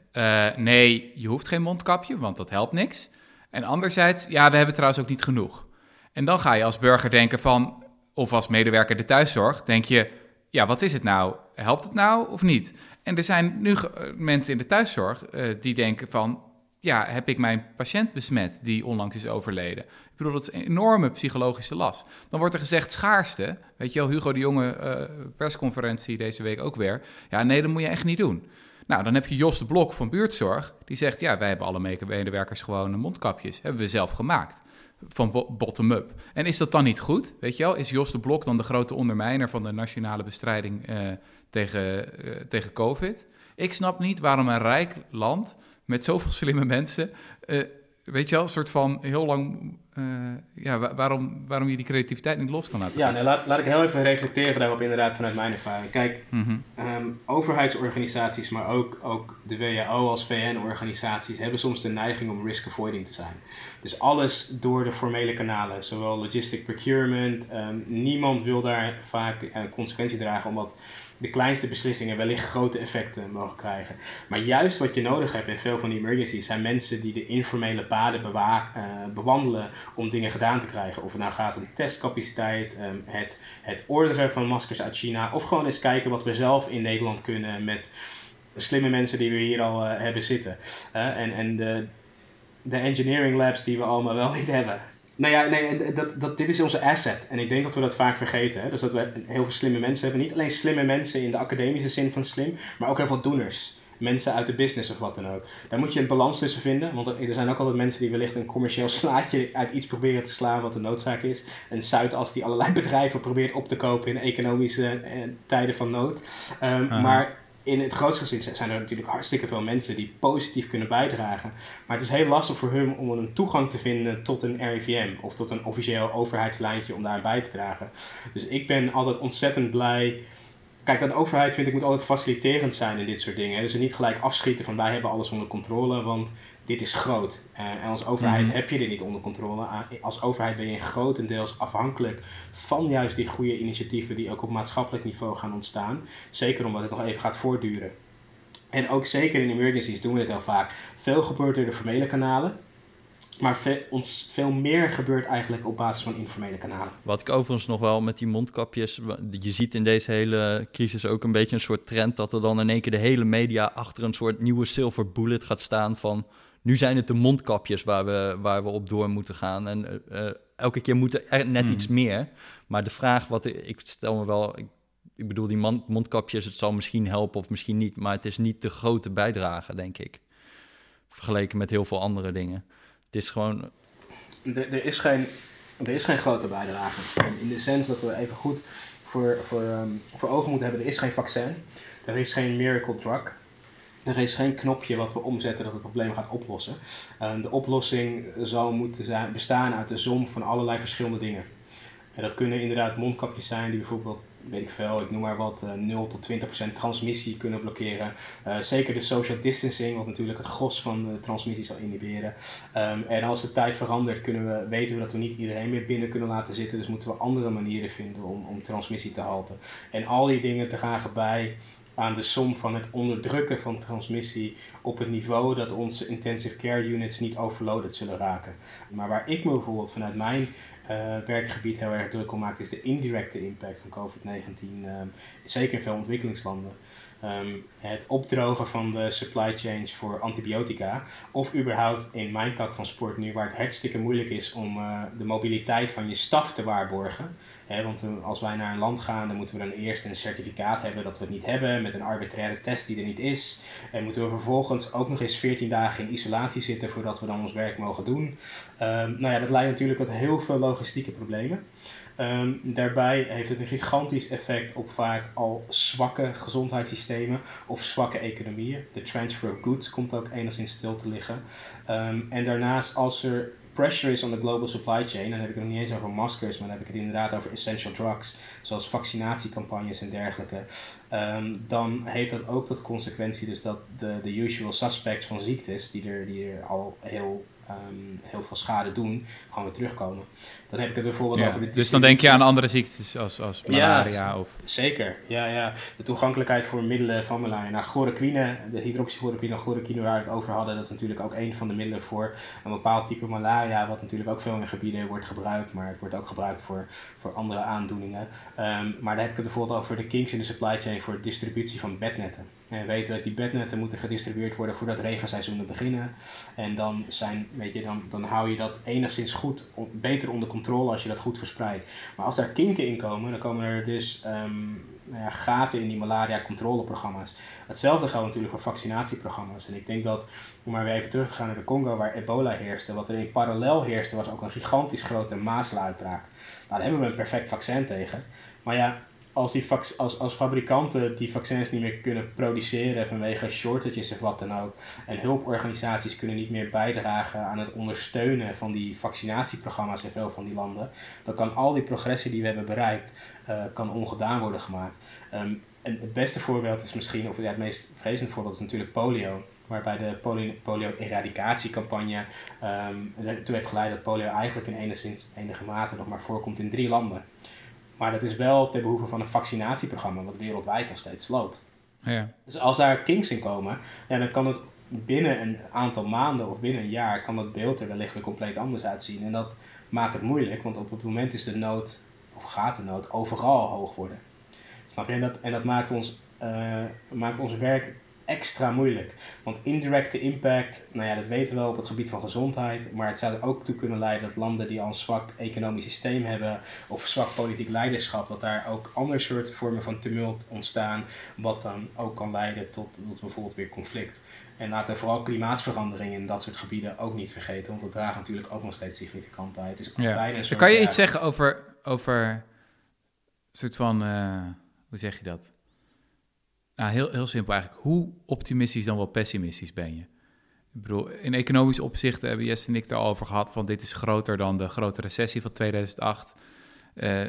nee, je hoeft geen mondkapje, want dat helpt niks. En anderzijds, ja, we hebben trouwens ook niet genoeg. En dan ga je als burger denken van, of als medewerker de thuiszorg, denk je ja, wat is het nou? Helpt het nou of niet? En er zijn nu mensen in de thuiszorg uh, die denken van... ja, heb ik mijn patiënt besmet die onlangs is overleden? Ik bedoel, dat is een enorme psychologische last. Dan wordt er gezegd schaarste. Weet je wel, Hugo de Jonge uh, persconferentie deze week ook weer. Ja, nee, dat moet je echt niet doen. Nou, dan heb je Jos de Blok van Buurtzorg. Die zegt, ja, wij hebben alle medewerkers gewoon mondkapjes. Hebben we zelf gemaakt van bottom-up. En is dat dan niet goed? Weet je wel, is Jos de Blok dan de grote ondermijner van de nationale bestrijding tegen, uh, tegen COVID? Ik snap niet waarom een rijk land met zoveel slimme mensen, uh, weet je wel, een soort van heel lang, ja, waarom, waarom je die creativiteit niet los kan laten. Ja, nee, laat, laat ik heel even reflecteren daarop inderdaad vanuit mijn ervaring. Kijk, mm -hmm. um, overheidsorganisaties, maar ook, ook de WHO als VN-organisaties hebben soms de neiging om risk avoiding te zijn. Dus alles door de formele kanalen, zowel logistic procurement. Um, niemand wil daar vaak uh, consequentie dragen, omdat de kleinste beslissingen wellicht grote effecten mogen krijgen. Maar juist wat je nodig hebt in veel van die emergencies zijn mensen die de informele paden uh, bewandelen om dingen gedaan te krijgen. Of het nou gaat om testcapaciteit, um, het, het orderen van maskers uit China, of gewoon eens kijken wat we zelf in Nederland kunnen met slimme mensen die we hier al uh, hebben zitten. Uh, en en de, de engineering labs die we allemaal wel niet hebben. Nou ja, nee, dat, dat, dit is onze asset. En ik denk dat we dat vaak vergeten. Hè? Dus dat we heel veel slimme mensen hebben. Niet alleen slimme mensen in de academische zin van slim, maar ook heel veel doeners. Mensen uit de business of wat dan ook. Daar moet je een balans tussen vinden. Want er zijn ook altijd mensen die wellicht een commercieel slaatje uit iets proberen te slaan wat de noodzaak is. Een Zuidas die allerlei bedrijven probeert op te kopen in economische eh, tijden van nood. Um, maar in het grootste gezin zijn er natuurlijk hartstikke veel mensen die positief kunnen bijdragen. Maar het is heel lastig voor hun om een toegang te vinden tot een RIVM of tot een officieel overheidslijntje om daar bij te dragen. Dus ik ben altijd ontzettend blij. Kijk, de overheid vind ik moet altijd faciliterend zijn in dit soort dingen. Dus niet gelijk afschieten van wij hebben alles onder controle, want dit is groot. Uh, en als overheid Mhm. heb je dit niet onder controle. Ah, Als overheid ben je grotendeels afhankelijk van juist die goede initiatieven die ook op maatschappelijk niveau gaan ontstaan. Zeker omdat het nog even gaat voortduren. En ook zeker in emergencies doen we dit heel vaak. Veel gebeurt door de formele kanalen. Maar ve- ons veel meer gebeurt eigenlijk op basis van informele kanalen. Wat ik overigens nog wel met die mondkapjes. Je ziet in deze hele crisis ook een beetje een soort trend. dat er dan in één keer de hele media achter een soort nieuwe silver bullet gaat staan. van. Nu zijn het de mondkapjes waar we, waar we op door moeten gaan. En eh, eh, elke keer moet er net Hmm. iets meer. Maar de vraag wat ik, ik stel me wel. Ik, ik bedoel, die mondkapjes, het zal misschien helpen of misschien niet. Maar het is niet de grote bijdrage, denk ik. Vergeleken met heel veel andere dingen. Het is gewoon Er, er, is, geen, er is geen grote bijdrage. In de sens dat we even goed voor, voor, ehm, voor ogen moeten hebben: er is geen vaccin. Er is geen miracle drug. Er is geen knopje wat we omzetten dat het probleem gaat oplossen. Ehm, de oplossing zou moeten zijn, bestaan uit de som van allerlei verschillende dingen. En dat kunnen inderdaad mondkapjes zijn die bijvoorbeeld, weet ik veel, ik noem maar wat, eh, 0 tot 20% transmissie kunnen blokkeren. Eh, zeker de social distancing, wat natuurlijk het gros van de transmissie zal inhiberen. Ehm, en als de tijd verandert, kunnen we, weten we dat we niet iedereen meer binnen kunnen laten zitten. Dus moeten we andere manieren vinden om, om transmissie te halten. En al die dingen dragen bij aan de som van het onderdrukken van transmissie op het niveau dat onze intensive care units niet overloaded zullen raken. Maar waar ik me bijvoorbeeld vanuit mijn eh, werkgebied heel erg druk om maak, is de indirecte impact van COVID-19, ehm, zeker in veel ontwikkelingslanden. Ehm, het opdrogen van de supply chains voor antibiotica, of überhaupt in mijn tak van sport nu, waar het hartstikke moeilijk is om eh, de mobiliteit van je staf te waarborgen. Want als wij naar een land gaan, dan moeten we dan eerst een certificaat hebben dat we het niet hebben, met een arbitraire test die er niet is. En moeten we vervolgens ook nog eens 14 dagen in isolatie zitten voordat we dan ons werk mogen doen. Ehm, nou ja, dat leidt natuurlijk tot heel veel logistieke problemen. Ehm, daarbij heeft het een gigantisch effect op vaak al zwakke gezondheidssystemen of zwakke economieën. De transfer of goods komt ook enigszins stil te liggen. Ehm, en daarnaast, als er pressure is on the global supply chain, dan heb ik het nog niet eens over maskers, maar dan heb ik het inderdaad over essential drugs, zoals vaccinatiecampagnes en dergelijke. Ehm, dan heeft dat ook tot consequentie dus dat de, de usual suspects van ziektes, die er, die er al heel, heel veel schade doen, gewoon weer terugkomen. Dan heb ik het bijvoorbeeld Ja, over de dus dan denk je aan andere ziektes als, als malaria of... Zeker, ja, ja. De toegankelijkheid voor middelen van malaria. Nou, chloroquine, de hydroxychloroquine chloroquine waar we het over hadden, dat is natuurlijk ook een van de middelen voor een bepaald type malaria, wat natuurlijk ook veel in gebieden wordt gebruikt, maar het wordt ook gebruikt voor, voor andere aandoeningen. Ehm, maar daar heb ik het bijvoorbeeld over de kinks in de supply chain voor distributie van bednetten. En we weten dat die bednetten moeten gedistribueerd worden voordat regenseizoenen beginnen. En dan, zijn, weet je, dan, dan hou je dat enigszins goed, beter onder controle als je dat goed verspreidt. Maar als daar kinken in komen, dan komen er dus ehm, nou ja, gaten in die malaria controleprogramma's. Hetzelfde geldt natuurlijk voor vaccinatieprogramma's. En ik denk dat, om maar weer even terug te gaan naar de Congo waar ebola heerste, wat er in parallel heerste was ook een gigantisch grote mazelenuitbraak. Nou, daar hebben we een perfect vaccin tegen. Maar ja, als, die als, als fabrikanten die vaccins niet meer kunnen produceren vanwege shortages of wat dan ook, en hulporganisaties kunnen niet meer bijdragen aan het ondersteunen van die vaccinatieprogramma's in veel van die landen, dan kan al die progressie die we hebben bereikt, eh, kan ongedaan worden gemaakt. Ehm, en het beste voorbeeld is misschien, of het meest vreselijke voorbeeld is natuurlijk polio. Waarbij de poli- polio-eradicatiecampagne ehm, ertoe heeft geleid dat polio eigenlijk in enigszins, enige mate nog maar voorkomt in drie landen. Maar dat is wel ten behoeve van een vaccinatieprogramma wat wereldwijd nog steeds loopt. Ja. Dus als daar kinks in komen, ja, dan kan het binnen een aantal maanden of binnen een jaar kan het beeld er wellicht weer compleet anders uitzien. En dat maakt het moeilijk, want op het moment is de nood, of gaat de nood, overal hoog worden. Snap je? En dat, en dat maakt, ons, eh, maakt ons werk extra moeilijk. Want indirecte impact, nou ja, dat weten we wel op het gebied van gezondheid. Maar het zou er ook toe kunnen leiden dat landen die al een zwak economisch systeem hebben of zwak politiek leiderschap, dat daar ook andere soorten vormen van tumult ontstaan. Wat dan ook kan leiden tot, tot bijvoorbeeld weer conflict. En laten we vooral klimaatsverandering in dat soort gebieden ook niet vergeten. Want dat draagt natuurlijk ook nog steeds significant bij. Het is Ja. bijna een Dan soort, kan je ja, iets zeggen over, over een soort van, eh, hoe zeg je dat? Nou, heel, heel simpel eigenlijk. Hoe optimistisch dan wel pessimistisch ben je? Ik bedoel, in economisch opzicht hebben Jesse en ik al over gehad... van dit is groter dan de grote recessie van 2008. Uh,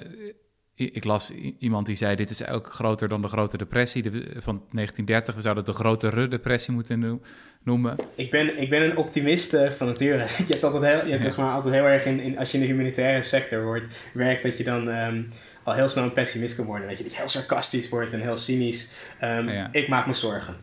ik las iemand die zei: Dit is ook groter dan de Grote Depressie van 1930. We zouden het de Grote Depressie moeten noemen. Ik ben, ik ben een optimist uh, van nature. je hebt, altijd heel, je hebt maar altijd heel erg in, in, als je in de humanitaire sector wordt, werkt, dat je dan um, al heel snel een pessimist kan worden. Dat je, heel sarcastisch wordt en heel cynisch. Um, ja. Ik maak me zorgen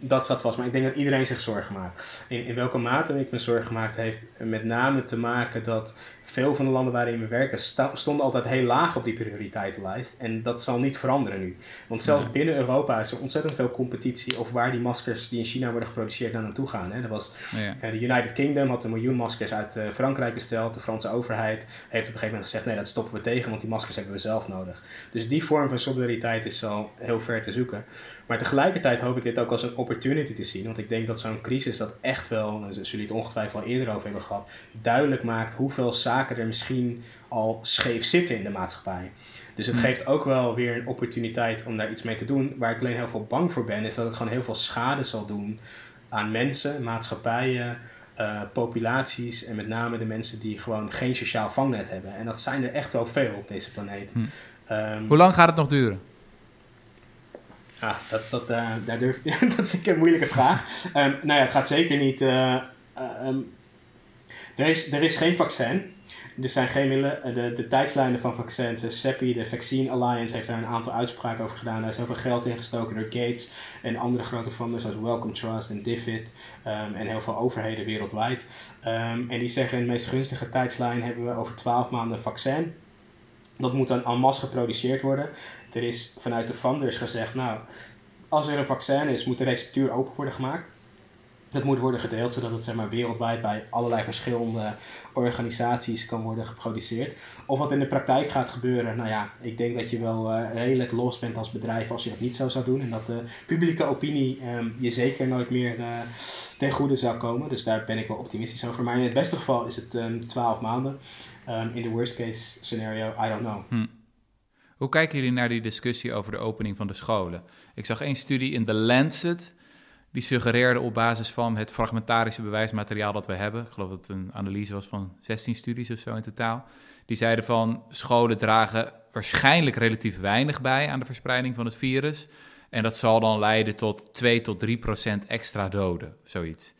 dat staat vast. Maar ik denk dat iedereen zich zorgen maakt. In, in welke mate ik me zorgen gemaakt heeft met name te maken dat veel van de landen waarin we werken stonden altijd heel laag op die prioriteitenlijst. En dat zal niet veranderen nu. Want zelfs binnen Europa is er ontzettend veel competitie over waar die maskers die in China worden geproduceerd naar naartoe gaan. Hè. Dat was, ja. uh, de United Kingdom had een miljoen maskers uit uh, Frankrijk besteld. De Franse overheid heeft op een gegeven moment gezegd: nee, dat stoppen we tegen, want die maskers hebben we zelf nodig. Dus die vorm van solidariteit is al heel ver te zoeken. Maar tegelijkertijd hoop ik dit ook als een opportunity te zien. Want ik denk dat zo'n crisis dat echt wel, nou, zullen jullie het ongetwijfeld al eerder over hebben gehad, duidelijk maakt hoeveel zaken er misschien al scheef zitten in de maatschappij. Dus het geeft ook wel weer een opportuniteit om daar iets mee te doen. Waar ik alleen heel veel bang voor ben, is dat het gewoon heel veel schade zal doen aan mensen, maatschappijen, uh, populaties en met name de mensen die gewoon geen sociaal vangnet hebben. En dat zijn er echt wel veel op deze planeet. Hm. Um, Hoe lang gaat het nog duren? Ah, dat, dat, uh, daar durf, dat vind ik een moeilijke vraag. Um, nou ja, het gaat zeker niet. Uh, um, er, is, er is geen vaccin. Er zijn geen middelen. De, de tijdslijnen van vaccins, de CEPI, de Vaccine Alliance, heeft daar een aantal uitspraken over gedaan. Daar is heel veel geld in gestoken door Gates en andere grote funders zoals Wellcome Trust en Divit um, en heel veel overheden wereldwijd. en die zeggen in de meest gunstige tijdslijn hebben we over 12 maanden een vaccin. Dat moet dan en masse geproduceerd worden. Er is vanuit de funders gezegd, nou, als er een vaccin is, moet de receptuur open worden gemaakt. Dat moet worden gedeeld, zodat het zeg maar, wereldwijd bij allerlei verschillende organisaties kan worden geproduceerd. Of wat in de praktijk gaat gebeuren, nou ja, ik denk dat je wel uh, redelijk los bent als bedrijf als je dat niet zo zou doen. En dat de publieke opinie um, je zeker nooit meer uh, ten goede zou komen. Dus daar ben ik wel optimistisch over. Maar in het beste geval is het um, 12 maanden. Um, in de worst case scenario, I don't know. Hm. Hoe kijken jullie naar die discussie over de opening van de scholen? Ik zag één studie in The Lancet. Die suggereerde op basis van het fragmentarische bewijsmateriaal dat we hebben. Ik geloof dat het een analyse was van 16 studies of zo in totaal. Die zeiden van scholen dragen waarschijnlijk relatief weinig bij aan de verspreiding van het virus. En dat zal dan leiden tot 2 tot 3 procent extra doden, zoiets.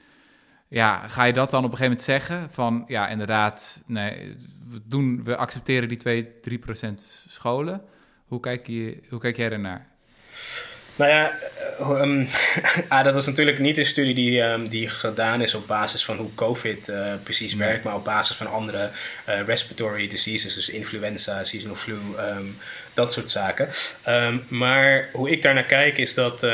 Ja, ga je dat dan op een gegeven moment zeggen? Van ja, inderdaad, nee, we, doen, we accepteren die 2, 3 procent scholen. Hoe kijk, je, hoe kijk jij ernaar? Nou ja, um, ah, dat was natuurlijk niet een studie die, um, die gedaan is op basis van hoe COVID uh, precies werkt, maar op basis van andere uh, respiratory diseases, dus influenza, seasonal flu, um, dat soort zaken. maar hoe ik daar naar kijk is dat,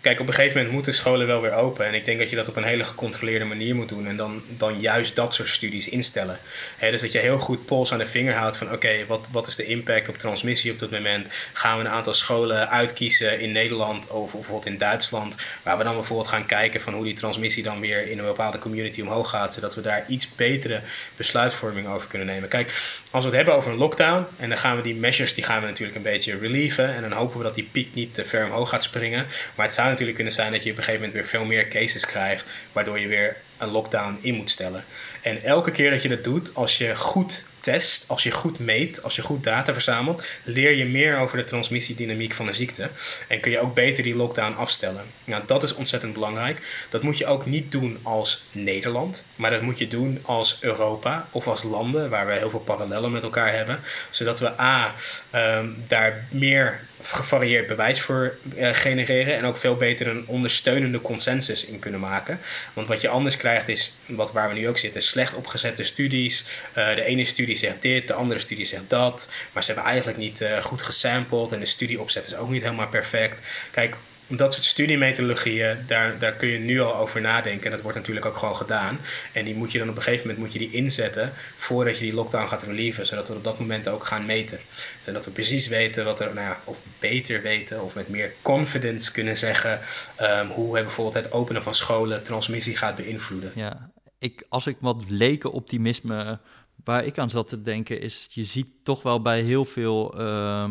kijk, op een gegeven moment moeten scholen wel weer open. En ik denk dat je dat op een hele gecontroleerde manier moet doen en dan, dan juist dat soort studies instellen. dus dat je heel goed pols aan de vinger houdt van, oké, wat, wat is de impact op transmissie op dat moment? Gaan we een aantal scholen uitkiezen in Nederland? Of bijvoorbeeld in Duitsland, waar we dan bijvoorbeeld gaan kijken van hoe die transmissie dan weer in een bepaalde community omhoog gaat, zodat we daar iets betere besluitvorming over kunnen nemen. Kijk, als we het hebben over een lockdown, en dan gaan we die measures, die gaan we natuurlijk een beetje relieven, en dan hopen we dat die piek niet te ver omhoog gaat springen. Maar het zou natuurlijk kunnen zijn dat je op een gegeven moment weer veel meer cases krijgt, waardoor je weer een lockdown in moet stellen. En elke keer dat je dat doet, als je goed test, als je goed meet, als je goed data verzamelt, leer je meer over de transmissiedynamiek van de ziekte. En kun je ook beter die lockdown afstellen. Nou, dat is ontzettend belangrijk. Dat moet je ook niet doen als Nederland, maar dat moet je doen als Europa of als landen waar we heel veel parallellen met elkaar hebben. Zodat we A, um, daar meer gevarieerd bewijs voor uh, genereren en ook veel beter een ondersteunende consensus in kunnen maken. Want wat je anders krijgt is, wat waar we nu ook zitten, slecht opgezette studies. Uh, de ene studie zegt dit, de andere studie zegt dat, maar ze hebben eigenlijk niet uh, goed gesampled en de studieopzet is ook niet helemaal perfect. Kijk, dat soort studiemethodologieën, daar, daar kun je nu al over nadenken. En dat wordt natuurlijk ook gewoon gedaan. En die moet je dan op een gegeven moment moet je die inzetten voordat je die lockdown gaat relieven. Zodat we op dat moment ook gaan meten. Zodat we precies weten wat er, nou ja, of beter weten, of met meer confidence kunnen zeggen um, hoe bijvoorbeeld het openen van scholen transmissie gaat beïnvloeden. Ja, ik, als ik wat leken optimisme waar ik aan zat te denken, is je ziet toch wel bij heel veel. Uh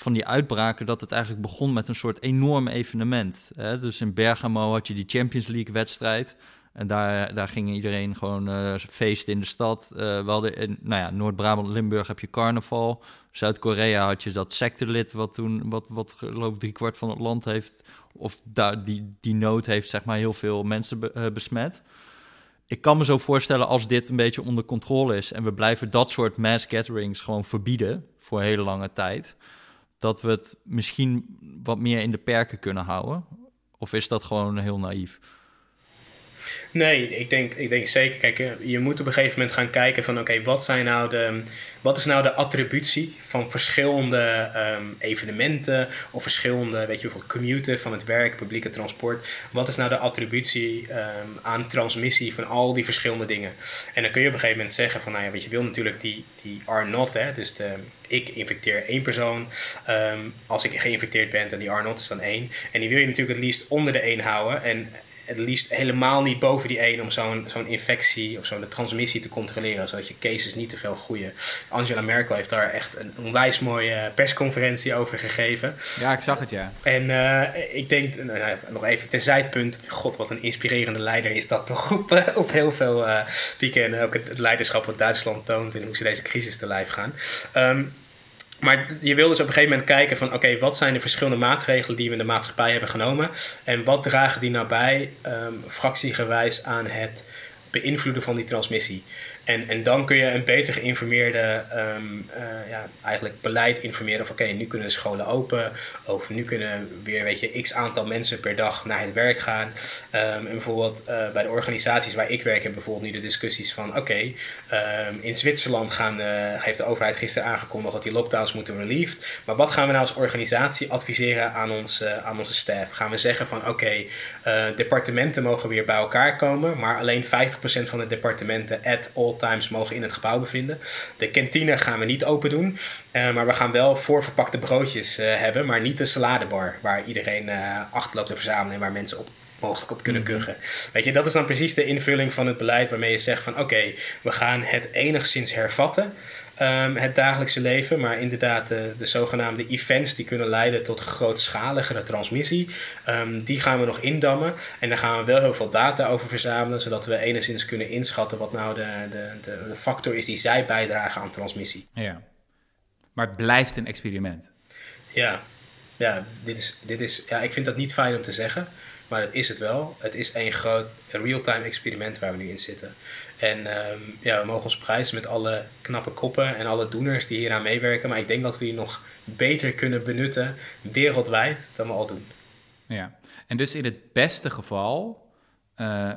van die uitbraken dat het eigenlijk begon met een soort enorm evenement. Hè? Dus in Bergamo had je die Champions League wedstrijd. En daar, daar ging iedereen gewoon uh, feesten in de stad. Uh, we hadden in nou ja, Noord-Brabant, Limburg heb je carnaval. Zuid-Korea had je dat sectelid, wat toen, wat, wat geloof ik, driekwart van het land heeft. Of daar, die, die nood heeft, zeg maar, heel veel mensen be, uh, besmet. Ik kan me zo voorstellen als dit een beetje onder controle is en we blijven dat soort mass gatherings gewoon verbieden voor een hele lange tijd, dat we het misschien wat meer in de perken kunnen houden. Of is dat gewoon heel naïef? Nee, ik denk, ik denk zeker. Kijk, eh, je moet op een gegeven moment gaan kijken van oké, wat zijn nou de. Wat is nou de attributie van verschillende um, evenementen of verschillende, weet je, bijvoorbeeld commuten van het werk, publieke transport. Wat is nou de attributie um, aan transmissie van al die verschillende dingen? En dan kun je op een gegeven moment zeggen van, nou ja, weet je, wil natuurlijk die, die R-not, hè, dus ik infecteer één persoon. Um, als ik geïnfecteerd ben, dan die R-not is dan één. En die wil je natuurlijk het liefst onder de één houden. En het liefst helemaal niet boven die 1 om zo'n zo'n infectie of zo'n transmissie te controleren, zodat je cases niet te veel groeien. Angela Merkel heeft daar echt een onwijs mooie persconferentie over gegeven. Ja, ik zag het ja. En uh, ik denk, nou, nog even ten zijpunt, god wat een inspirerende leider is dat toch op, uh, op heel veel uh, pieken en ook het, het, leiderschap wat Duitsland toont en hoe ze deze crisis te lijf gaan. Um, maar je wil dus op een gegeven moment kijken van oké, wat zijn de verschillende maatregelen die we in de maatschappij hebben genomen en wat dragen die nou bij, um, fractiegewijs aan het beïnvloeden van die transmissie. En, en dan kun je een beter geïnformeerde um, uh, ja, eigenlijk beleid informeren. Of oké, nu kunnen scholen open. Of nu kunnen weer weet je, x aantal mensen per dag naar het werk gaan. Um, en bijvoorbeeld uh, bij de organisaties waar ik werk, heb bijvoorbeeld nu de discussies van oké, um, in Zwitserland gaan, uh, heeft de overheid gisteren aangekondigd dat die lockdowns moeten relieved. Maar wat gaan we nou als organisatie adviseren aan, ons, aan onze staff? Gaan we zeggen van oké, departementen mogen weer bij elkaar komen, maar alleen 50% van de departementen at all times mogen in het gebouw bevinden. De kantine gaan we niet open doen. Uh, maar we gaan wel voorverpakte broodjes uh, hebben. Maar niet de saladebar waar iedereen uh, achterloopt te verzamelen. En waar mensen op mogelijk op kunnen kuchen. Weet je, dat is dan precies de invulling van het beleid waarmee je zegt van oké, okay, we gaan het enigszins hervatten, um, het dagelijkse leven, maar inderdaad de, de, zogenaamde events die kunnen leiden tot grootschaligere transmissie, um, die gaan we nog indammen en daar gaan we wel heel veel data over verzamelen, zodat we enigszins kunnen inschatten wat nou de, de, de, de factor is die zij bijdragen aan transmissie. Ja, maar het blijft een experiment. Ja, ja, dit is, dit is, ja, ik vind dat niet fijn om te zeggen. Maar dat is het wel. Het is een groot real-time experiment waar we nu in zitten. En um, ja, we mogen ons prijzen met alle knappe koppen en alle doeners die hieraan meewerken. Maar ik denk dat we die nog beter kunnen benutten wereldwijd dan we al doen. Ja, en dus in het beste geval uh,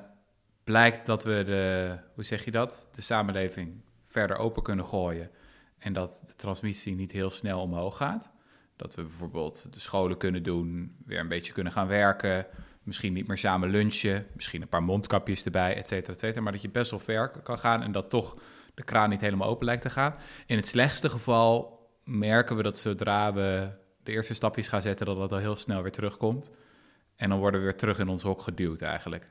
blijkt dat we de, hoe zeg je dat, de samenleving verder open kunnen gooien. En dat de transmissie niet heel snel omhoog gaat. Dat we bijvoorbeeld de scholen kunnen doen, weer een beetje kunnen gaan werken misschien niet meer samen lunchen, misschien een paar mondkapjes erbij, et cetera, et cetera. Maar dat je best wel ver kan gaan en dat toch de kraan niet helemaal open lijkt te gaan. In het slechtste geval merken we dat zodra we de eerste stapjes gaan zetten, dat dat al heel snel weer terugkomt. En dan worden we weer terug in ons hok geduwd eigenlijk.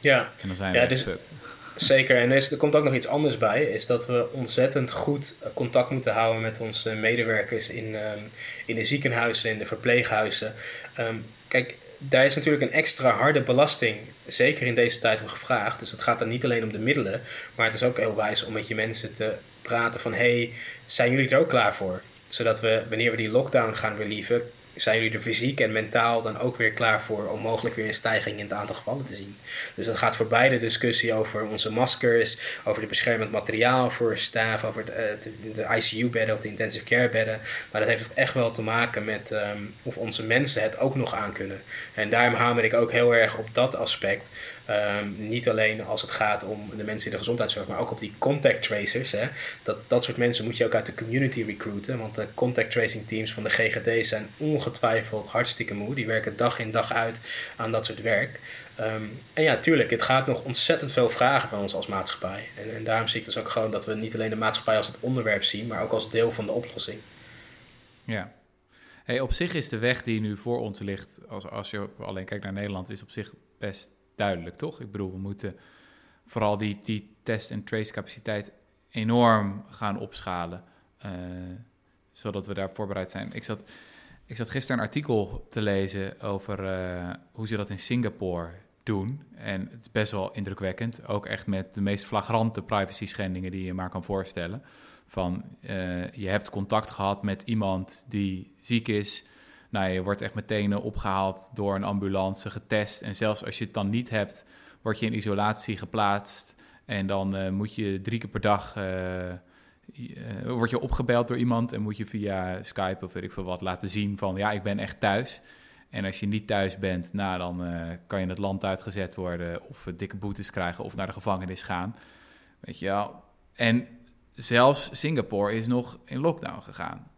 Ja, en dan zijn ja, we dus, gefukt. Zeker, en er, komt ook nog iets anders bij, is dat we ontzettend goed contact moeten houden met onze medewerkers in, um, in de ziekenhuizen, in de verpleeghuizen. Um, kijk, daar is natuurlijk een extra harde belasting, zeker in deze tijd, om gevraagd. Dus het gaat dan niet alleen om de middelen, maar het is ook heel wijs om met je mensen te praten van... hey, zijn jullie er ook klaar voor? Zodat we, wanneer we die lockdown gaan relieven, zijn jullie er fysiek en mentaal dan ook weer klaar voor om mogelijk weer een stijging in het aantal gevallen te zien. Dus dat gaat voorbij de discussie over onze maskers, over de beschermend materiaal voor staf, over de, de ICU-bedden of de intensive care bedden. Maar dat heeft echt wel te maken met um, of onze mensen het ook nog aan kunnen. En daarom hamer ik ook heel erg op dat aspect. Um, niet alleen als het gaat om de mensen in de gezondheidszorg, maar ook op die contact tracers. Hè. Dat, dat soort mensen moet je ook uit de community recruiten. Want de contact tracing teams van de GGD zijn ongetwijfeld hartstikke moe. Die werken dag in dag uit aan dat soort werk. Um, en ja, tuurlijk, het gaat nog ontzettend veel vragen van ons als maatschappij. En, en daarom zie ik dus ook gewoon dat we niet alleen de maatschappij als het onderwerp zien, maar ook als deel van de oplossing. Ja. Op zich is de weg die nu voor ons ligt, als, als je alleen kijkt naar Nederland, is op zich best duidelijk, toch? Ik bedoel, we moeten vooral die, die test- en trace-capaciteit enorm gaan opschalen. Uh, zodat we daar voorbereid zijn. Ik zat, ik zat gisteren een artikel te lezen over eh, hoe ze dat in Singapore doen. En het is best wel indrukwekkend. Ook echt met de meest flagrante privacy schendingen die je maar kan voorstellen. Van uh, je hebt contact gehad met iemand die ziek is. Nou, je wordt echt meteen opgehaald door een ambulance, getest. En zelfs als je het dan niet hebt, word je in isolatie geplaatst. En dan uh, moet je drie keer per dag uh, word je opgebeld door iemand en moet je via Skype of weet ik veel wat laten zien van ja, ik ben echt thuis. En als je niet thuis bent, nou, dan uh, kan je het land uitgezet worden of dikke boetes krijgen of naar de gevangenis gaan. Weet je wel. En zelfs Singapore is nog in lockdown gegaan.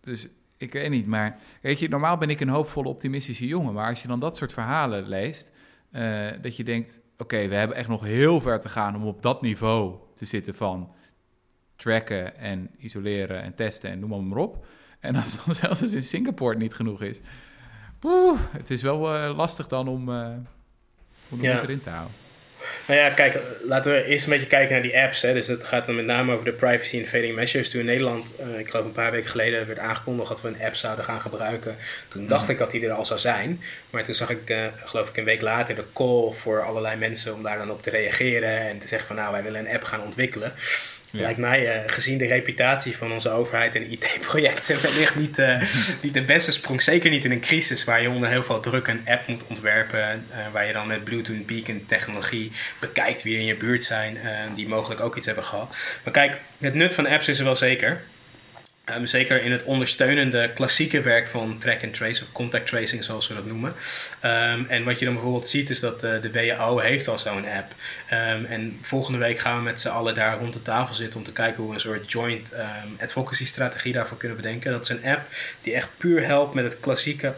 Dus ik weet niet, maar weet je, normaal ben ik een hoopvolle, optimistische jongen. Maar als je dan dat soort verhalen leest, uh, dat je denkt: oké, we hebben echt nog heel ver te gaan om op dat niveau te zitten van tracken en isoleren en testen en noem maar, op. En als dan zelfs in Singapore niet genoeg is, poeh, het is wel uh, lastig dan om, uh, om ja. erin te houden. Nou ja, kijk, laten we eerst een beetje kijken naar die apps. Hè. Dus het gaat dan met name over de privacy invading measures. Toen in Nederland, uh, ik geloof een paar weken geleden, werd aangekondigd dat we een app zouden gaan gebruiken. Toen dacht ik dat die er al zou zijn. Maar toen zag ik, uh, geloof ik, een week later de call voor allerlei mensen om daar dan op te reageren. En te zeggen van nou, wij willen een app gaan ontwikkelen. Lijkt mij, uh, gezien de reputatie van onze overheid en IT-projecten, wellicht niet, uh, niet de beste sprong. Zeker niet in een crisis waar je onder heel veel druk een app moet ontwerpen. Uh, waar je dan met Bluetooth beacon technologie bekijkt wie er in je buurt zijn, die mogelijk ook iets hebben gehad. Maar kijk, het nut van apps is er wel zeker. Um, zeker in het ondersteunende klassieke werk van track and trace of contact tracing zoals we dat noemen. Um, en wat je dan bijvoorbeeld ziet is dat uh, de WHO heeft al zo'n app. Um, en volgende week gaan we met z'n allen daar rond de tafel zitten om te kijken hoe we een soort joint advocacy strategie daarvoor kunnen bedenken. Dat is een app die echt puur helpt met het klassieke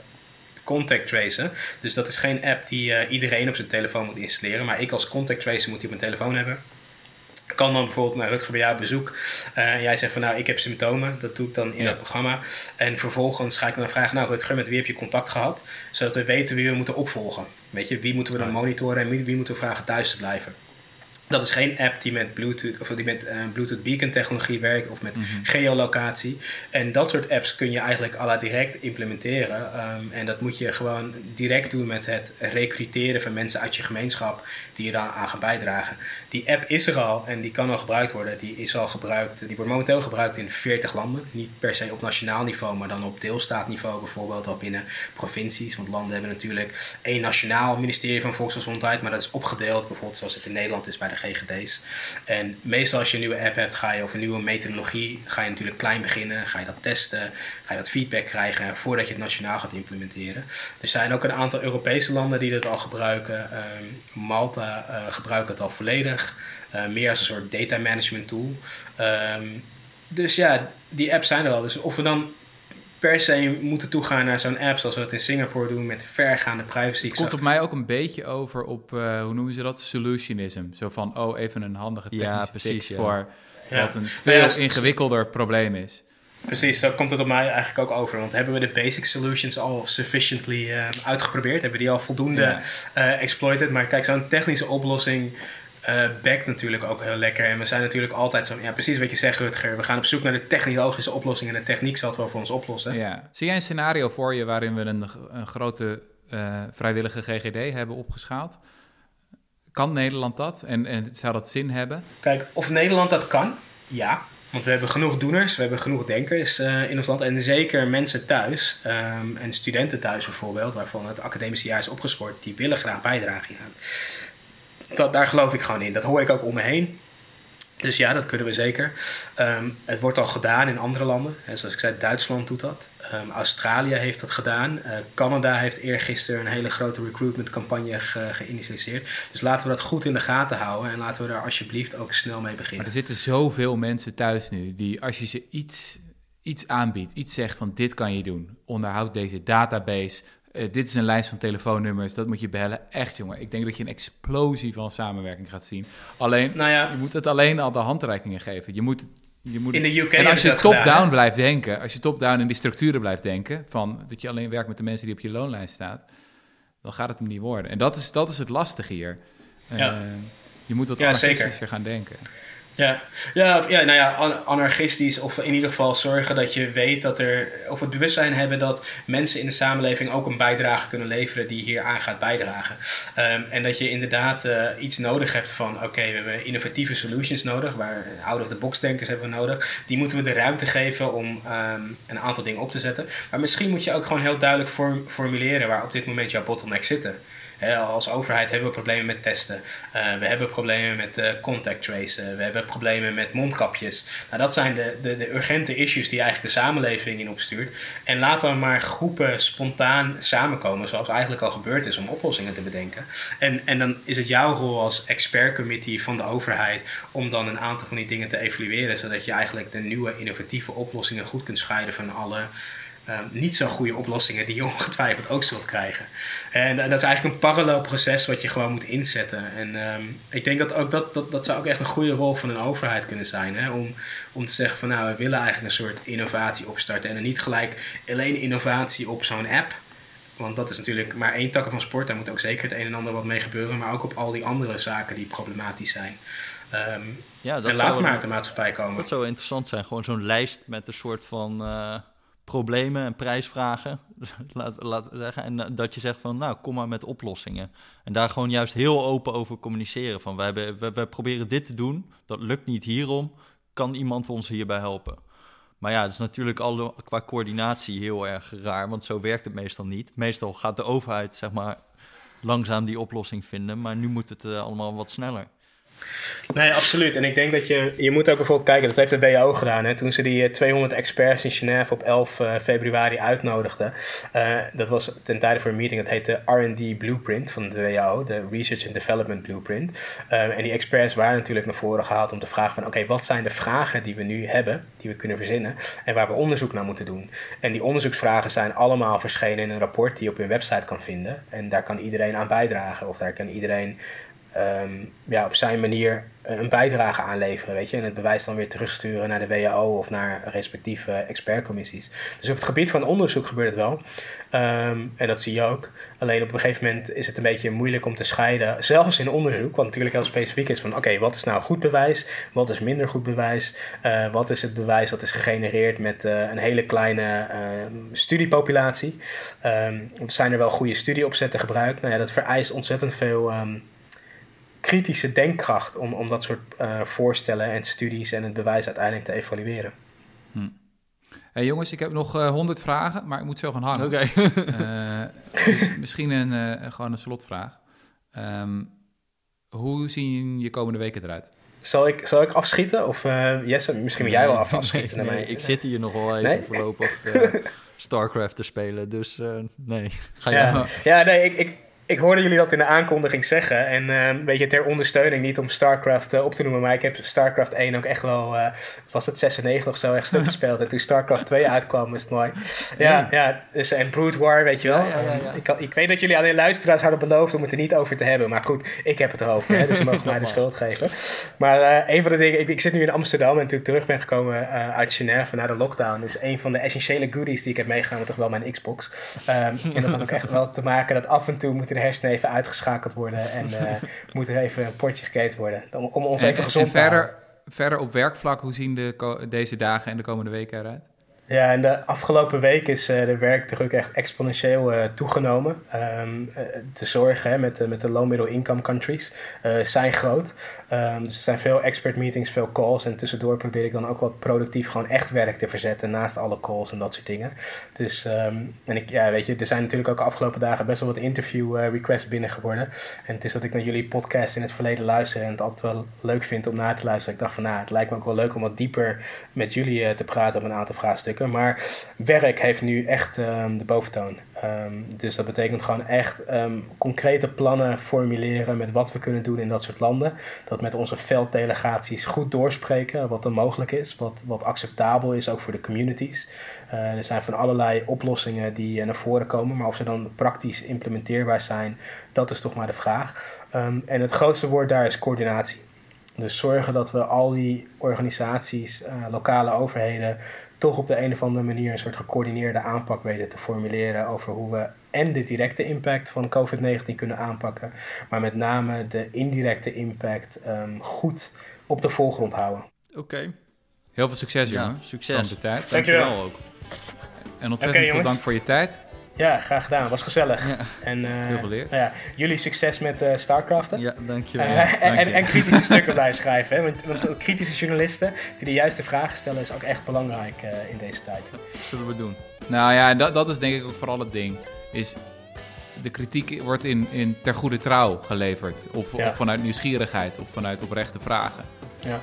contact tracen. Dus dat is geen app die uh, iedereen op zijn telefoon moet installeren. Maar ik als contact tracer moet die op mijn telefoon hebben kan dan bijvoorbeeld naar Rutger bij jou bezoek. Uh, en jij zegt van nou, ik heb symptomen. Dat doe ik dan in ja. het programma. En vervolgens ga ik dan vragen, nou Rutger, met wie heb je contact gehad? Zodat we weten wie we moeten opvolgen. Weet je, wie moeten we dan monitoren en wie, wie moeten we vragen thuis te blijven. Dat is geen app die met Bluetooth of die met uh, Bluetooth beacon technologie werkt of met mm -hmm. geolocatie. En dat soort apps kun je eigenlijk alla direct implementeren. Um, en dat moet je gewoon direct doen met het recruteren van mensen uit je gemeenschap die je aan gaan bijdragen. Die app is er al en die kan al gebruikt worden. Die is al gebruikt, die wordt momenteel gebruikt in 40 landen. Niet per se op nationaal niveau, maar dan op deelstaatniveau bijvoorbeeld, al binnen provincies. Want landen hebben natuurlijk één nationaal ministerie van Volksgezondheid, maar dat is opgedeeld, bijvoorbeeld zoals het in Nederland is bij de GGD's. En meestal als je een nieuwe app hebt, ga je of een nieuwe methodologie, ga je natuurlijk klein beginnen, ga je dat testen, ga je wat feedback krijgen voordat je het nationaal gaat implementeren. Er zijn ook een aantal Europese landen die dit al gebruiken. Um, Malta uh, gebruikt het al volledig, uh, meer als een soort data management tool. Um, dus ja, die apps zijn er al. Dus of we dan per se moeten toegaan naar zo'n app zoals we dat in Singapore doen met vergaande privacy. Het komt op mij ook een beetje over op, uh, hoe noemen ze dat, solutionism. Zo van, oh, even een handige technische ja, precies, ja. voor ja. wat een veel ja, ingewikkelder probleem is. Precies, zo komt het op mij eigenlijk ook over. Want hebben we de basic solutions al sufficiently uh, uitgeprobeerd? Hebben we die al voldoende ja. uh, exploited? Maar kijk, zo'n technische oplossing uh, backt natuurlijk ook heel lekker. En we zijn natuurlijk altijd zo, ja, precies wat je zegt, Rutger. We gaan op zoek naar de technologische oplossing en de techniek zal het wel voor ons oplossen. Ja. Zie jij een scenario voor je waarin we een, een grote uh, vrijwillige GGD hebben opgeschaald? Kan Nederland dat en, en zou dat zin hebben? Kijk, of Nederland dat kan, ja. Want we hebben genoeg doeners, we hebben genoeg denkers uh, in ons land. En zeker mensen thuis, um, en studenten thuis bijvoorbeeld, waarvan het academische jaar is opgeschort, die willen graag bijdragen hieraan dat, daar geloof ik gewoon in. Dat hoor ik ook om me heen. Dus ja, dat kunnen we zeker. Um, het wordt al gedaan in andere landen. He, zoals ik zei, Duitsland doet dat. Um, Australië heeft dat gedaan. Uh, Canada heeft eergisteren een hele grote recruitmentcampagne ge geïnitieerd. Dus laten we dat goed in de gaten houden. En laten we daar alsjeblieft ook snel mee beginnen. Maar er zitten zoveel mensen thuis nu. Die als je ze iets, iets aanbiedt, iets zegt van dit kan je doen. Onderhoud deze database uh, dit is een lijst van telefoonnummers, dat moet je bellen. Echt, jongen. Ik denk dat je een explosie van samenwerking gaat zien. Alleen, nou ja. je moet het alleen al de handreikingen geven. Je moet, je moet in de UK en als je top-down blijft denken, als je top-down in die structuren blijft denken, van dat je alleen werkt met de mensen die op je loonlijst staan, dan gaat het hem niet worden. En dat is, dat is het lastige hier. Uh, ja. Je moet wat ja, gaan denken. Ja, ja, ja, nou ja, anarchistisch of in ieder geval zorgen dat je weet dat er, of het bewustzijn hebben dat mensen in de samenleving ook een bijdrage kunnen leveren die hier aan gaat bijdragen. Ehm, en dat je inderdaad uh, iets nodig hebt van, oké, we hebben innovatieve solutions nodig, waar out-of-the-box denkers hebben we nodig. Die moeten we de ruimte geven om um, een aantal dingen op te zetten. Maar misschien moet je ook gewoon heel duidelijk formuleren waar op dit moment jouw bottlenecks zitten als overheid hebben we problemen met testen. Uh, we hebben problemen met uh, contact tracen. We hebben problemen met mondkapjes. Nou, dat zijn de, de, de urgente issues die eigenlijk de samenleving in opstuurt. En laat dan maar groepen spontaan samenkomen, zoals eigenlijk al gebeurd is, om oplossingen te bedenken. En, en dan is het jouw rol als expertcommittee van de overheid om dan een aantal van die dingen te evalueren, zodat je eigenlijk de nieuwe innovatieve oplossingen goed kunt scheiden van alle Ehm, niet zo goede oplossingen die je ongetwijfeld ook zult krijgen. En dat is eigenlijk een parallel proces wat je gewoon moet inzetten. En ehm, ik denk dat ook dat, dat, dat zou ook echt een goede rol van een overheid kunnen zijn. Hè? Om, om te zeggen van nou, we willen eigenlijk een soort innovatie opstarten. En dan niet gelijk alleen innovatie op zo'n app. Want dat is natuurlijk maar één takken van sport. Daar moet ook zeker het een en ander wat mee gebeuren. Maar ook op al die andere zaken die problematisch zijn. Um, ja, dat en laat maar uit de maatschappij komen. Dat zou interessant zijn. Gewoon zo'n lijst met een soort van... Uh problemen en prijsvragen, laat, laat zeggen. En dat je zegt van, nou, kom maar met oplossingen. En daar gewoon juist heel open over communiceren. Van, wij hebben, we proberen dit te doen, dat lukt niet hierom. Kan iemand ons hierbij helpen? Maar ja, het is natuurlijk al qua coördinatie heel erg raar, want zo werkt het meestal niet. Meestal gaat de overheid, zeg maar, langzaam die oplossing vinden, maar nu moet het uh, allemaal wat sneller. Nee, absoluut. En ik denk dat je, je moet ook bijvoorbeeld kijken, dat heeft de WHO gedaan. Hè, toen ze die 200 eh, experts in Genève op 11 uh, eh, februari uitnodigden. Uh, dat was ten tijde voor een meeting, dat heette R&D Blueprint van de WHO, de Research and Development Blueprint. En die experts waren natuurlijk naar voren gehaald om te vragen van, oké, wat zijn de vragen die we nu hebben, die we kunnen verzinnen, en waar we onderzoek naar moeten doen. En die onderzoeksvragen zijn allemaal verschenen in een rapport die je op hun website kan vinden. En daar kan iedereen aan bijdragen, of daar kan iedereen um, ja, op zijn manier een bijdrage aanleveren, weet je. En het bewijs dan weer terugsturen naar de WHO of naar respectieve expertcommissies. Dus op het gebied van onderzoek gebeurt het wel. Um, en dat zie je ook. Alleen op een gegeven moment is het een beetje moeilijk om te scheiden, zelfs in onderzoek, wat natuurlijk heel specifiek is van oké, wat is nou goed bewijs, wat is minder goed bewijs, uh, wat is het bewijs dat is gegenereerd met uh, een hele kleine uh, studiepopulatie. Zijn er wel goede studieopzetten gebruikt? Nou ja, dat vereist ontzettend veel kritische denkkracht om, om dat soort uh, voorstellen en studies en het bewijs uiteindelijk te evalueren. Hm. Hey jongens, ik heb nog uh, eh, 100 vragen, maar ik moet zo gaan hangen. Oké. Okay. uh, dus misschien een, gewoon een slotvraag. Um, hoe zien je komende weken eruit? Zal ik, zal ik afschieten? Of Jesse, misschien wil jij wel af afschieten? nee, nee, ik zit hier nog wel even nee? voorlopig StarCraft te spelen, dus nee. Ga je ja. ja, nee, ik, ik, ik hoorde jullie dat in de aankondiging zeggen. En uh, weet je, ter ondersteuning, niet om StarCraft uh, op te noemen, maar ik heb StarCraft 1 ook echt wel, uh, was het 96 of zo, echt stuk gespeeld. En toen StarCraft 2 uitkwam, is het mooi. Ja, ja dus, en Brood War, weet je wel. Ja, ja, ik, ik, weet dat jullie de luisteraars hadden beloofd om het er niet over te hebben. Maar goed, ik heb het erover, hè, dus ze mogen mij de schuld geven. Maar een van de dingen, ik, ik, zit nu in Amsterdam en toen ik terug ben gekomen uit Genève na de lockdown, is een van de essentiële goodies die ik heb meegenomen toch wel mijn Xbox. Um, en dat had ook echt wel te maken dat af en toe moeten de hersenen even uitgeschakeld worden en uh, moet er even een potje geketen worden. Om, om ons even gezond en verder, houden. Verder op werkvlak, hoe zien de, deze dagen en de komende weken eruit? Ja, in de afgelopen week is uh, de werkdruk echt exponentieel uh, toegenomen. Um, uh, de zorgen met, met de low middle income countries zijn groot. Um, dus er zijn veel expert meetings, veel calls. En tussendoor probeer ik dan ook wat productief gewoon echt werk te verzetten naast alle calls en dat soort dingen. Dus um, en ik, ja, weet je, er zijn natuurlijk ook de afgelopen dagen best wel wat interview requests binnen geworden. En het is dat ik naar jullie podcast in het verleden luister en het altijd wel leuk vind om naar te luisteren. Ik dacht van nou, het lijkt me ook wel leuk om wat dieper met jullie te praten op een aantal vraagstukken. Maar werk heeft nu echt um, de boventoon. Um, dus dat betekent gewoon echt um, concrete plannen formuleren met wat we kunnen doen in dat soort landen. Dat met onze velddelegaties goed doorspreken wat er mogelijk is, wat, wat acceptabel is ook voor de communities. Uh, er zijn van allerlei oplossingen die naar voren komen, maar of ze dan praktisch implementeerbaar zijn, dat is toch maar de vraag. en het grootste woord daar is coördinatie. Dus zorgen dat we al die organisaties, eh, lokale overheden, toch op de een of andere manier een soort gecoördineerde aanpak weten te formuleren over hoe we en de directe impact van COVID-19 kunnen aanpakken, maar met name de indirecte impact ehm, goed op de voorgrond houden. Oké. Heel veel succes, jongen. Ja, succes. de tijd. Dankjewel. ook. En ontzettend veel dank voor je tijd. Ja, graag gedaan. Was gezellig. Ja. En eh, Veel geleerd. nou ja, jullie succes met eh StarCraften. Ja, dankjewel. Eh, en, en, en kritische stukken blijven schrijven. Hè? Want, want kritische journalisten die de juiste vragen stellen is ook echt belangrijk in deze tijd. zullen we doen. Nou ja, dat, dat is denk ik ook vooral het ding. Is de kritiek wordt in, in ter goede trouw geleverd. Of, Ja. of vanuit nieuwsgierigheid of vanuit oprechte vragen. Ja.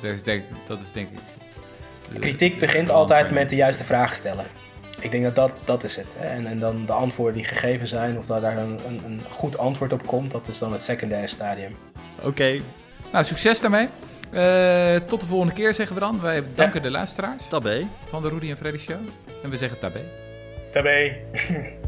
Dat, is denk, dat is denk ik... de- Kritiek de begint altijd met de juiste vragen stellen. Ik denk dat dat, dat is het. Hè? En, en dan de antwoorden die gegeven zijn, of dat daar een, een, een goed antwoord op komt, dat is dan het secundaire stadium. Oké, Nou, succes daarmee. Eh, tot de volgende keer zeggen we dan. Wij danken de luisteraars tabé. van de Rudy en Freddy Show. En we zeggen tabé. Tabé.